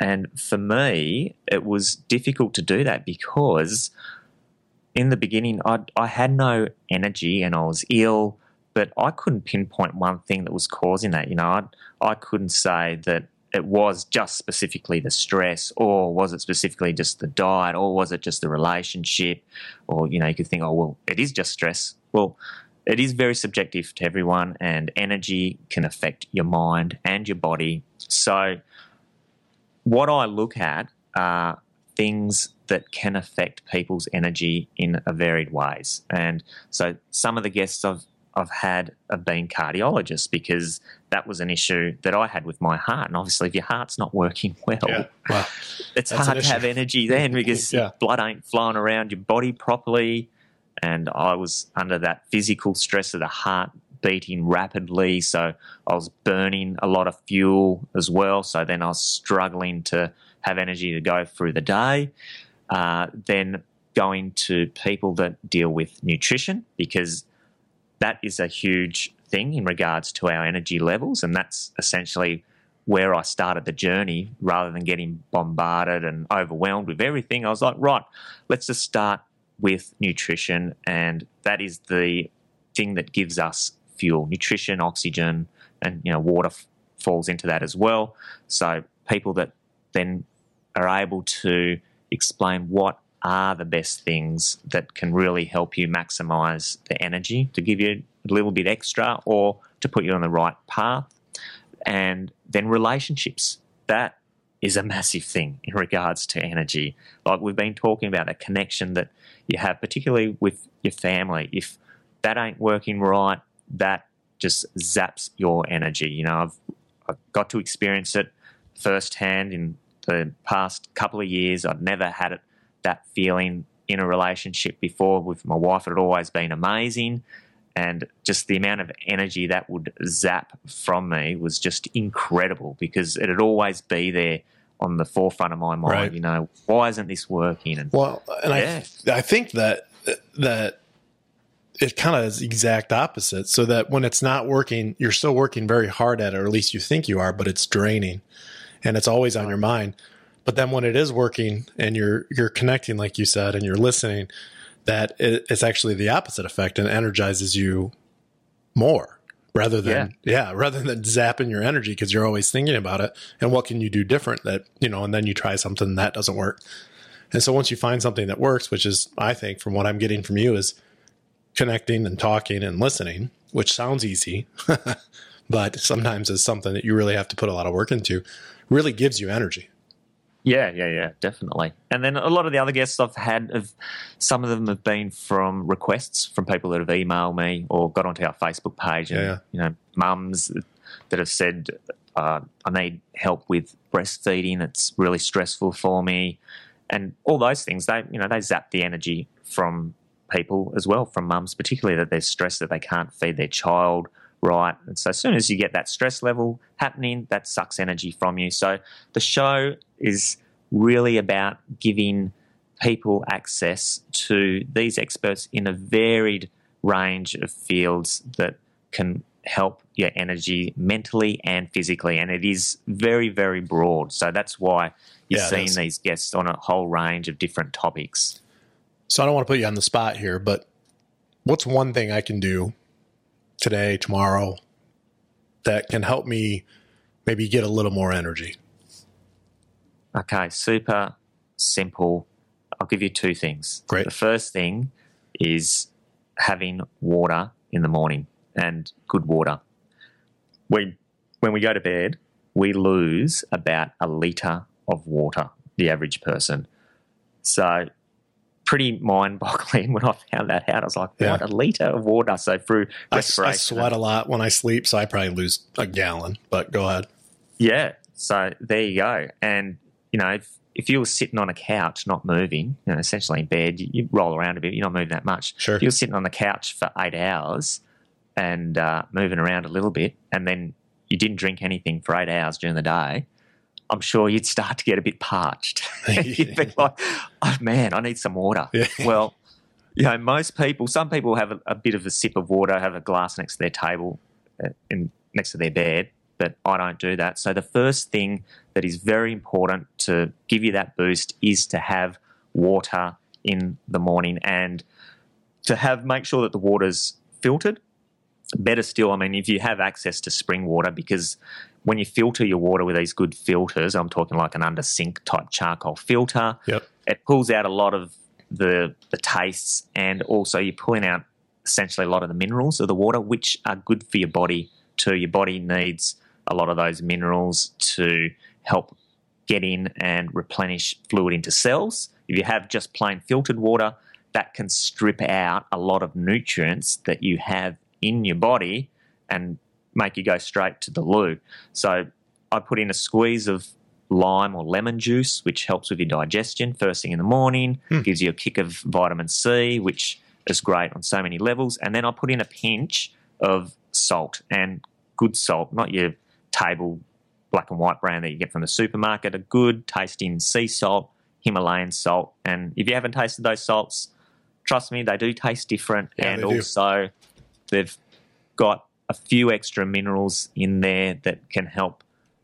and for me it was difficult to do that because in the beginning, I, I had no energy and I was ill, but I couldn't pinpoint one thing that was causing that. You know, I, I couldn't say that it was just specifically the stress, or was it specifically just the diet, or was it just the relationship, or you know, you could think, oh well, it is just stress. Well, it is very subjective to everyone, and energy can affect your mind and your body. So, what I look at are things that can affect people's energy in a varied ways. And so some of the guests I've I've had have been cardiologists because that was an issue that I had with my heart. And obviously, if your heart's not working well, yeah. well it's hard to have energy then because yeah. blood ain't flowing around your body properly. And I was under that physical stress of the heart beating rapidly. So I was burning a lot of fuel as well. So then I was struggling to have energy to go through the day. Uh, then going to people that deal with nutrition because that is a huge thing in regards to our energy levels, and that's essentially where I started the journey rather than getting bombarded and overwhelmed with everything. I was like, right, let's just start with nutrition, and that is the thing that gives us fuel nutrition, oxygen, and you know, water f- falls into that as well. So, people that then are able to explain what are the best things that can really help you maximize the energy to give you a little bit extra or to put you on the right path. And then relationships. That is a massive thing in regards to energy. Like we've been talking about a connection that you have, particularly with your family. If that ain't working right, that just zaps your energy. You know, I've, I've got to experience it firsthand in the past couple of years. I've never had it, that feeling in a relationship before with my wife. It had always been amazing. And just the amount of energy that would zap from me was just incredible because it'd always be there on the forefront of my mind. Right. You know, why isn't this working? And well, and yeah. I I think that that it kind of is exact opposite. So that when it's not working, you're still working very hard at it, or at least you think you are, but it's draining and it's always on your mind. But then when it is working and you're you're connecting, like you said, and you're listening, that it, it's actually the opposite effect and energizes you more. rather than yeah, rather than zapping your energy because you're always thinking about it. And what can you do different that you know and then you try something that doesn't work. And so once you find something that works which is i think from what i'm getting from you is connecting and talking and listening which sounds easy but sometimes is something that you really have to put a lot of work into really gives you energy Yeah, yeah, yeah, definitely. And then a lot of the other guests I've had, have, some of them have been from requests from people that have emailed me or got onto our Facebook page, and Yeah. you know, mums that have said, uh, "I need help with breastfeeding. It's really stressful for me," and all those things. They, you know, they zap the energy from people as well, from mums, particularly that they're stressed that they can't feed their child right. And so as soon as you get that stress level happening, that sucks energy from you. So the show is really about giving people access to these experts in a varied range of fields that can help your energy mentally and physically. And it is very, very broad. So that's why you're Yeah, seeing these guests on a whole range of different topics. So I don't want to put you on the spot here, but what's one thing I can do today, tomorrow, that can help me maybe get a little more energy? Okay, super simple. I'll give you two things. Great. The first thing is having water in the morning and good water. We, when we go to bed, we lose about a litre of water, the average person. So, pretty mind boggling when I found that out. I was like, Yeah. what, a litre of water? So, through I, respiration. I sweat a lot when I sleep, so I probably lose a gallon. But go ahead. Yeah. So there you go. And, you know, if, if you were sitting on a couch, not moving, you know, essentially in bed, you, you roll around a bit, you're not moving that much. Sure. If you're sitting on the couch for eight hours and uh, moving around a little bit, and then you didn't drink anything for eight hours during the day, I'm sure you'd start to get a bit parched. you'd be like, oh man, I need some water. Yeah. Well, you know, most people, some people have a, a bit of a sip of water, have a glass next to their table, uh, in, next to their bed, but I don't do that. So the first thing that is very important to give you that boost is to have water in the morning and to have make sure that the water's filtered. Better still, I mean, if you have access to spring water, because when you filter your water with these good filters, I'm talking like an under sink type charcoal filter, Yep. it pulls out a lot of the the tastes and also you're pulling out essentially a lot of the minerals of the water which are good for your body too your body needs a lot of those minerals to help get in and replenish fluid into cells if you have just plain filtered water that can strip out a lot of nutrients that you have in your body and make you go straight to the loo so I put in a squeeze of lime or lemon juice, which helps with your digestion first thing in the morning, Hmm. gives you a kick of vitamin C, which is great on so many levels. And then I put in a pinch of salt and good salt, not your table black and white brand that you get from the supermarket, a good tasting sea salt, Himalayan salt. And if you haven't tasted those salts, trust me, they do taste different. Yeah, and they do. also, they've got a few extra minerals in there that can help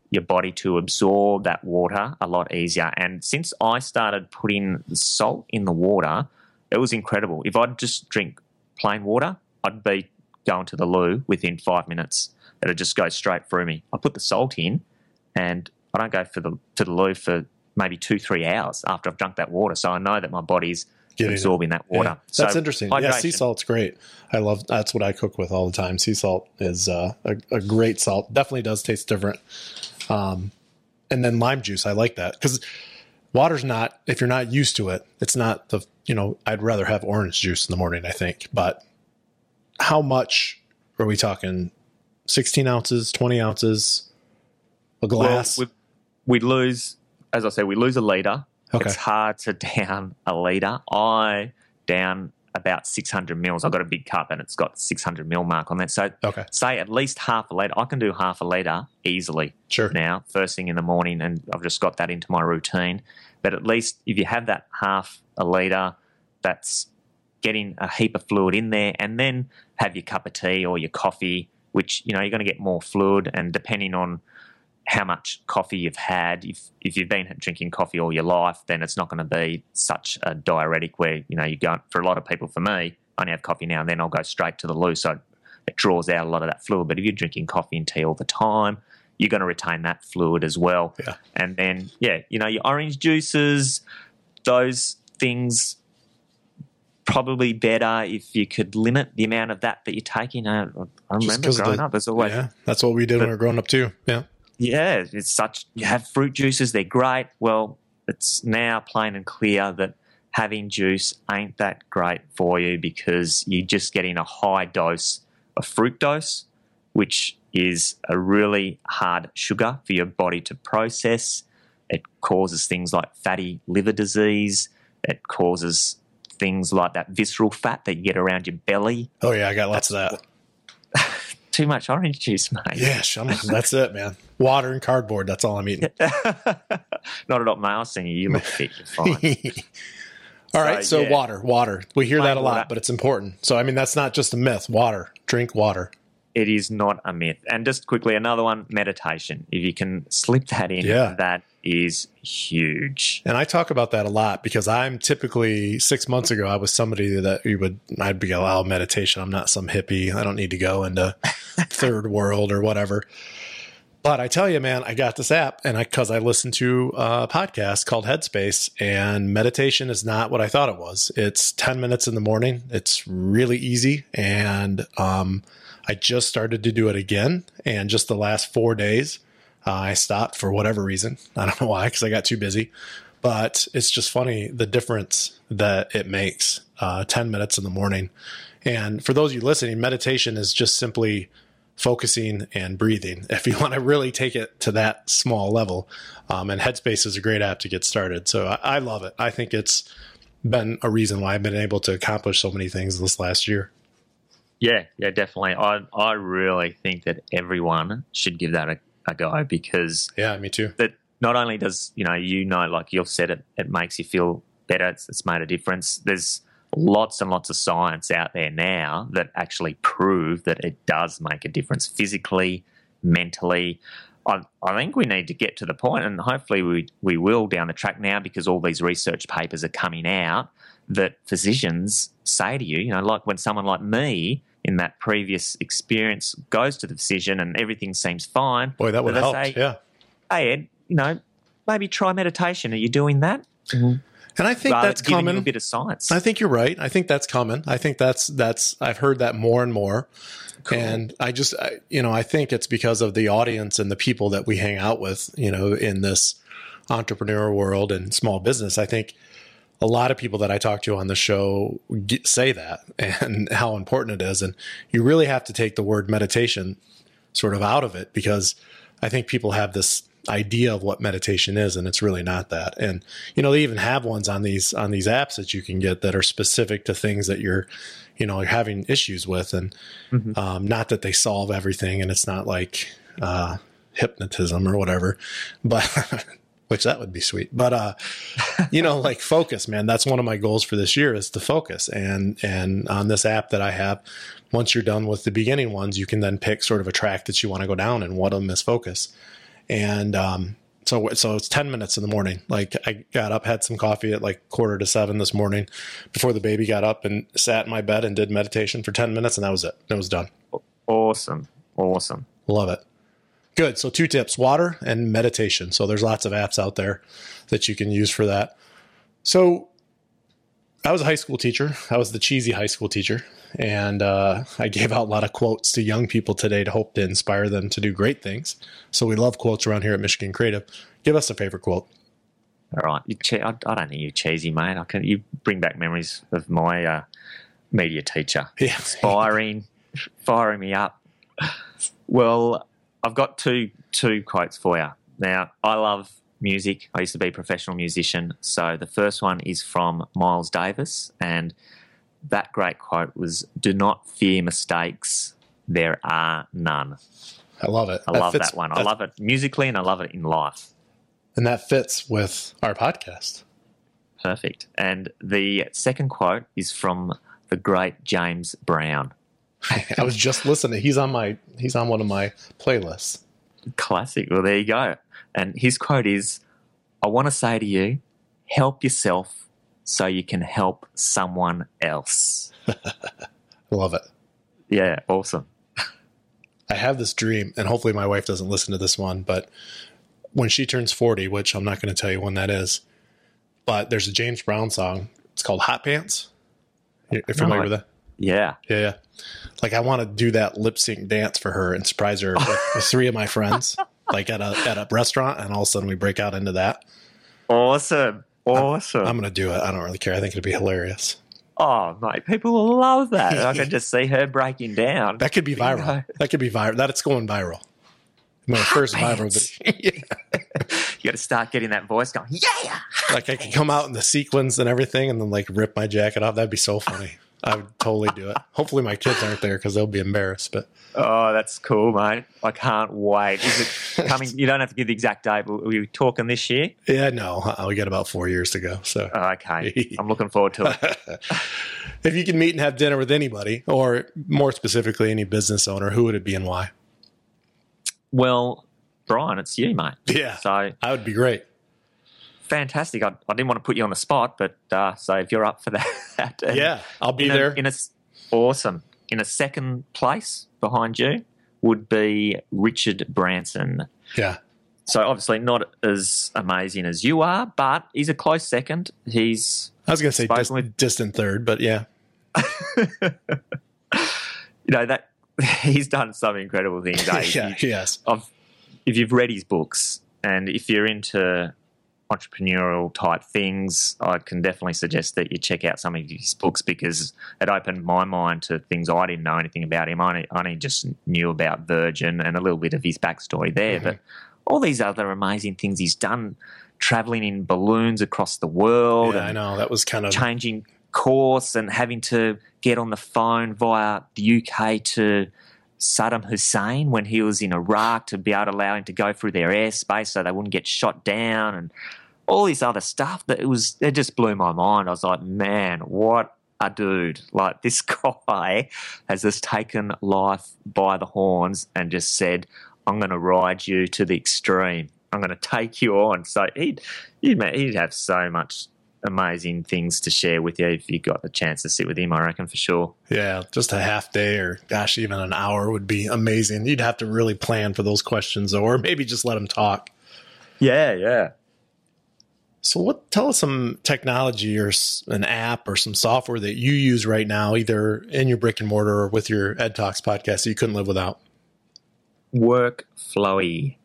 your body to absorb that water a lot easier. And since I started putting the salt in the water, it was incredible. If I'd just drink plain water, I'd be going to the loo within five minutes. It'd just go straight through me. I put the salt in, and I don't go for the to the loo for maybe two three hours after I've drunk that water. So I know that my body's Getting it. absorbing that Yeah. water. That's So interesting. Yeah, sea salt's great. I love that's what I cook with all the time. Sea salt is uh, a, a great salt. Definitely does taste different. Um, and then lime juice, I like that because water's not if you're not used to it, it's not the you know I'd rather have orange juice in the morning. I think, but how much are we talking? Sixteen ounces, twenty ounces, a glass. Well, we, we lose, as I say, we lose a litre. Okay. It's hard to down a litre. I down about 600 mils. I've got a big cup and it's got 600 mil mark on that. So okay, say at least half a litre. I can do half a litre easily sure. now, first thing in the morning, and I've just got that into my routine. But at least if you have that half a litre, that's getting a heap of fluid in there, and then have your cup of tea or your coffee, which you know you're going to get more fluid, and depending on how much coffee you've had, if if you've been drinking coffee all your life, then it's not going to be such a diuretic where you know you go for a lot of people. For me, I only have coffee now and then I'll go straight to the loo. So it draws out a lot of that fluid. But if you're drinking coffee and tea all the time, you're going to retain that fluid as well. Yeah. And then, yeah, you know, your orange juices, those things probably better if you could limit the amount of that that you're taking. I, I remember growing the- up, there's always yeah, that's what we did when we were growing up too. Yeah. yeah, it's such you have fruit juices, they're great. Well, it's now plain and clear that having juice ain't that great for you because you're just getting a high dose of fructose, which is a really hard sugar for your body to process. It causes things like fatty liver disease. It causes things like that visceral fat that you get around your belly. Oh yeah, I got lots of that. Too much orange juice, mate. Yeah, that's it, man. Water and cardboard. That's all I'm eating. Not at all, mate. I was saying you look fit. You're fine. All right, so yeah. water, water. We hear that a lot, water. but it's important. So I mean, that's not just a myth. Water, drink water. It is not a myth. And just quickly, another one: meditation. If you can slip that in, Yeah. that is huge. And I talk about that a lot because I'm typically six months ago, I was somebody that you would, I'd be, oh, meditation. I'm not some hippie. I don't need to go into third world or whatever. But I tell you, man, I got this app and I, cause I listened to a podcast called Headspace and meditation is not what I thought it was. It's 10 minutes in the morning. It's really easy. And, um, I just started to do it again. And just the last four days, uh, I stopped for whatever reason. I don't know why, because I got too busy. But it's just funny the difference that it makes. Uh, 10 minutes in the morning. And for those of you listening, meditation is just simply focusing and breathing. If you want to really take it to that small level, um, and Headspace is a great app to get started. So I, I love it. I think it's been a reason why I've been able to accomplish so many things this last year. Yeah, yeah, definitely. I I really think that everyone should give that a, a go because Yeah, me too. that not only does you know you know like you've said it it makes you feel better it's, it's made a difference there's lots and lots of science out there now that actually prove that it does make a difference physically mentally I, I think we need to get to the point and hopefully we, we will down the track now because all these research papers are coming out that physicians say to you you know like when someone like me in that previous experience goes to the physician and everything seems fine Boy, that would help. Yeah. hey Ed, you know, maybe try meditation. Are you doing that? Mm-hmm. And I think Rather that's than giving you common. a bit of science. I think you're right. I think that's common. I think that's that's I've heard that more and more. Cool. And I just I, you know, I think it's because of the audience and the people that we hang out with, you know, in this entrepreneur world and small business. I think a lot of people that I talk to on the show get, say that and how important it is. And you really have to take the word meditation sort of out of it because I think people have this idea of what meditation is and it's really not that. And you know they even have ones on these on these apps that you can get that are specific to things that you're you know you're having issues with. And Mhm. um, not that they solve everything and it's not like uh, hypnotism or whatever but which that would be sweet. But uh you know like focus man. That's one of my goals for this year is to focus. And and on this app that i have once you're done with the beginning ones you can then pick sort of a track that you want to go down and one of them is focus. And um so so it's 10 minutes in the morning. Like i got up had some coffee at like quarter to seven this morning before the baby got up and sat in my bed and did meditation for 10 minutes and that was it. It was done. Awesome. Awesome. Love it. Good. So two tips: water and meditation. So there's lots of apps out there that you can use for that. So I was a high school teacher. I was the cheesy high school teacher, and uh, I gave out a lot of quotes to young people today to hope to inspire them to do great things. So we love quotes around here at Michigan Creative. Give us a favorite quote. All right. You che- I, I don't think you're cheesy, mate. I can. You bring back memories of my uh, media teacher. Yeah. Inspiring, firing me up. Well, I've got two two quotes for you. Now, I love music. I used to be a professional musician. So the first one is from Miles Davis, and that great quote was, "Do not fear mistakes. There are none." I love it. I love fits- that one. I love it musically, and I love it in life. and that fits with our podcast. Perfect. And the second quote is from the great James Brown. I was just listening. He's on my. He's on one of my playlists. Classic. Well, there you go. And his quote is I want to say to you, help yourself so you can help someone else. Love it. Yeah, awesome. I have this dream, and hopefully my wife doesn't listen to this one, but when she turns 40, which I'm not going to tell you when that is, but there's a James Brown song. It's called Hot Pants. You're familiar No, with that? Yeah. Yeah, yeah. Like I want to do that lip sync dance for her and surprise her with, with three of my friends, like at a at a restaurant, and all of a sudden we break out into that. Awesome. Awesome. I'm gonna do it. I don't really care. I think it'd be hilarious. oh, my! people will love that. I can just see her breaking down. That could be viral. Bingo. That could be viral. That it's going viral. My first viral. video. You got to start getting that voice going. Yeah. like I could come out in the sequins and everything, and then like rip my jacket off. That'd be so funny. I would totally do it. Hopefully my kids aren't there because they'll be embarrassed. But Oh, that's cool, mate. I can't wait. Is it coming? You don't have to give the exact date. but Are we talking this year? yeah, no, we got about four years to go. So Oh, okay. I'm looking forward to it. if you could meet and have dinner with anybody, or more specifically, any business owner, who would it be and why? Well, Brian, it's you, mate. Yeah, So that would be great. Fantastic. I, I didn't want to put you on the spot, but uh, so if you're up for that, and Yeah, I'll be in a- there. in a s- awesome. In a second place behind you would be Richard Branson. yeah, So obviously not as amazing as you are, but he's a close second. He's I was gonna say dis- distant third, but yeah, you know that he's done some incredible things. eh? yeah, He- yes, I've, if you've read his books and if you're into entrepreneurial type things, I can definitely suggest that you check out some of his books because it opened my mind to things I didn't know anything about him. I only, just knew about Virgin and a little bit of his backstory there, Mhm. but all these other amazing things he's done, traveling in balloons across the world, yeah. I know that was kind of changing course and having to get on the phone via the UK to Saddam Hussein when he was in Iraq to be able to allow him to go through their airspace so they wouldn't get shot down and all this other stuff that it was it just blew my mind. I was like, man, what a dude. Like this guy has just taken life by the horns and just said, I'm gonna ride you to the extreme. I'm gonna take you on. So he'd he'd, he'd have so much amazing things to share with you if you got the chance to sit with him, I reckon for sure. yeah, just a half day or gosh, even an hour would be amazing. You'd have to really plan for those questions, or maybe just let them talk. Yeah, yeah. So, what? Tell us some technology or an app or some software that you use right now, either in your brick and mortar or with your Ed Talks podcast that you couldn't live without. Work flowy.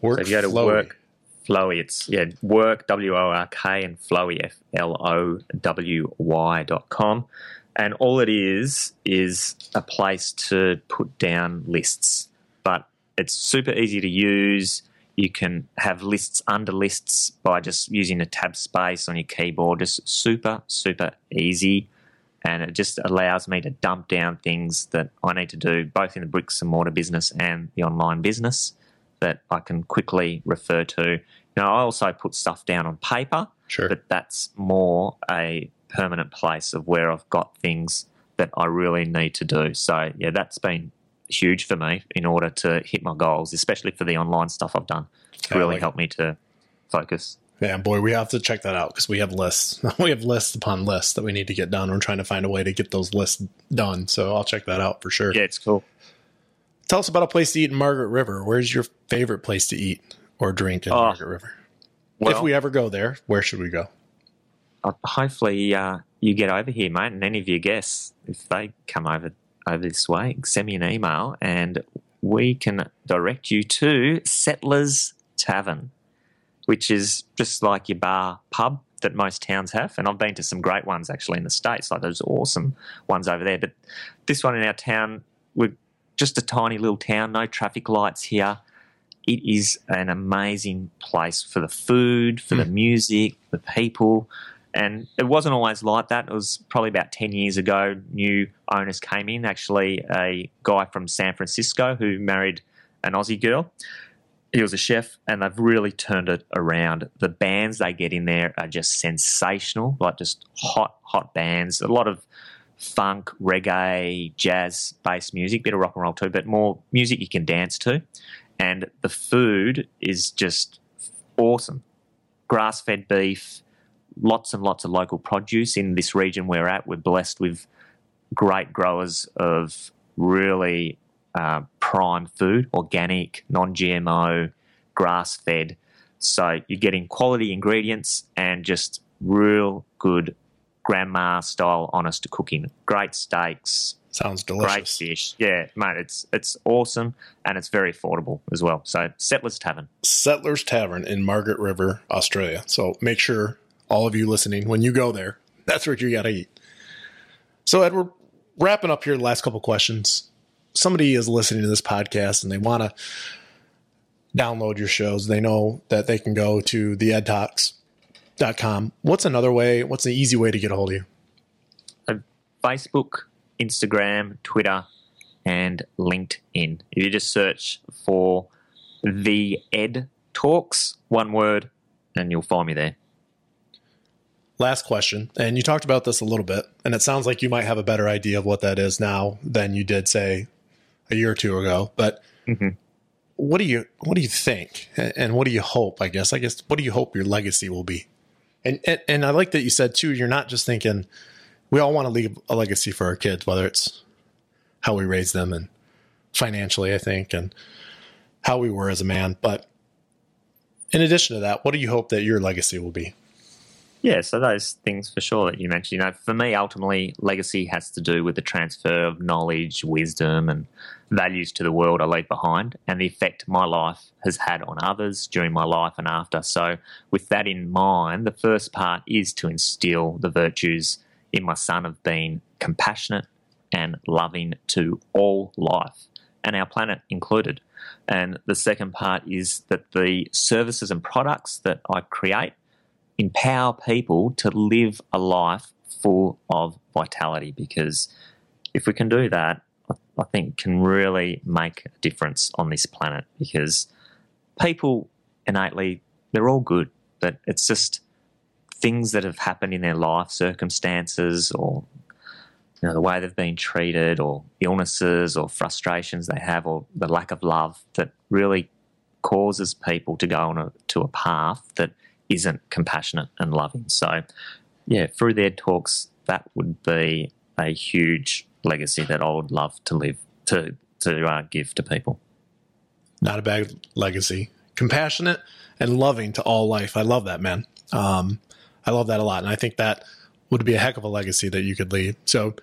Work. So if you go to Flowy. work flowy, it's yeah, work W O R K and flowy F L O W Y dot com. And all it is is a place to put down lists. But it's super easy to use. You can have lists under lists by just using a tab space on your keyboard. Just super, super easy. And it just allows me to dump down things that I need to do both in the bricks and mortar business and the online business that I can quickly refer to. Now, I also put stuff down on paper, Sure. but that's more a permanent place of where I've got things that I really need to do. So, yeah, that's been huge for me in order to hit my goals, especially for the online stuff I've done. It's Yeah, really like helped me to focus. Yeah, boy, we have to check that out because we have lists. we have lists upon lists that we need to get done. We're trying to find a way to get those lists done. So I'll check that out for sure. Yeah, it's cool. Tell us about a place to eat in Margaret River. Where's your favorite place to eat or drink in Oh, Margaret River? Well, if we ever go there, where should we go? uh, hopefully uh, you get over here, mate, and any of your guests, if they come over over this way, send me an email and we can direct you to Settlers Tavern, which is just like your bar pub that most towns have. And I've been to some great ones actually in the States, like those awesome ones over there. But this one in our town, we're just a tiny little town, no traffic lights here. It is an amazing place for the food, for the hmm. music, the people. And it wasn't always like that. It was probably about 10 years ago, new owners came in. Actually, a guy from San Francisco who married an Aussie girl. He was a chef, and they've really turned it around. The bands they get in there are just sensational, like just hot, hot bands. A lot of funk, reggae, jazz based music, bit of rock and roll too, but more music you can dance to. And the food is just awesome. Grass fed beef, lots and lots of local produce in this region we're at. We're blessed with great growers of really uh, prime food, organic, non GMO, grass fed. So you're getting quality ingredients and just real good grandma style honest cooking. Great steaks, Sounds delicious. great fish. Yeah, mate, it's it's awesome and it's very affordable as well. So Settlers Tavern. Settlers Tavern in Margaret River, Australia. So make sure all of you listening, when you go there, that's what you got to eat. So, Ed, we're wrapping up here. The last couple questions. Somebody is listening to this podcast and they want to download your shows. They know that they can go to theedtalks.com. What's another way? What's an easy way to get a hold of you? Facebook, Instagram, Twitter, and LinkedIn. If you just search for the Ed Talks, one word, and you'll find me there. Last question. And you talked about this a little bit, and it sounds like you might have a better idea of what that is now than you did, say, a year or two ago. But Mhm. what do you what do you think, and what do you hope? I guess I guess what do you hope your legacy will be? And and, and I like that you said too. You're not just thinking we all want to leave a legacy for our kids, whether it's how we raise them and financially, I think, and how we were as a man. But in addition to that, what do you hope that your legacy will be? Yeah, so those things for sure that you mentioned. You know, for me, ultimately, legacy has to do with the transfer of knowledge, wisdom, and values to the world I leave behind, and the effect my life has had on others during my life and after. So, with that in mind, the first part is to instill the virtues in my son of being compassionate and loving to all life, and our planet included. And the second part is that the services and products that I create empower people to live a life full of vitality because if we can do that, I- think can really make a difference on this planet because people innately, they're all good, but it's just things that have happened in their life, circumstances or you know, the way they've been treated or illnesses or frustrations they have or the lack of love that really causes people to go on a, to a path that isn't compassionate and loving. So, yeah, through the Ed Talks, that would be a huge legacy that I would love to live to to uh, give to people. not a bad legacy. Compassionate and loving to all life. I love that, man. Um, I love that a lot. And I think that would be a heck of a legacy that you could leave. So,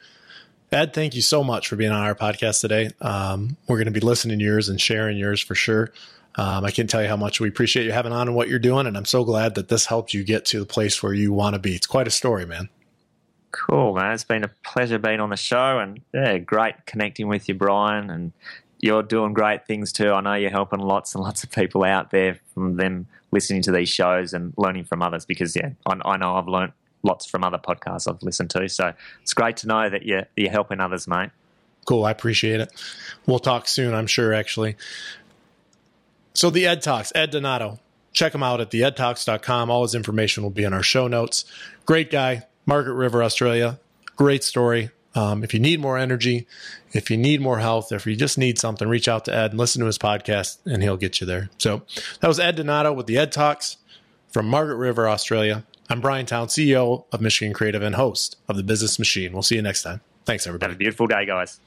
Ed, thank you so much for being on our podcast today. Um, we're going to be listening to yours and sharing yours for sure. Um, I can't tell you how much we appreciate you having on and what you're doing. And I'm so glad that this helped you get to the place where you want to be. It's quite a story, man. Cool, man. It's been a pleasure being on the show and yeah, great connecting with you, Brian. And you're doing great things too. I know you're helping lots and lots of people out there from them listening to these shows and learning from others because, yeah, I, I know I've learned lots from other podcasts I've listened to. So it's great to know that you're, you're helping others, mate. Cool. I appreciate it. We'll talk soon, I'm sure, actually. So, the Ed Talks, Ed Donato. Check him out at theedtalks.com. All his information will be in our show notes. Great guy, Margaret River, Australia. Great story. Um, if you need more energy, if you need more health, if you just need something, reach out to Ed and listen to his podcast, and he'll get you there. So, that was Ed Donato with the Ed Talks from Margaret River, Australia. I'm Brian Town, CEO of Michigan Creative and host of the Business Machine. We'll see you next time. Thanks, everybody. Have a beautiful day, guys.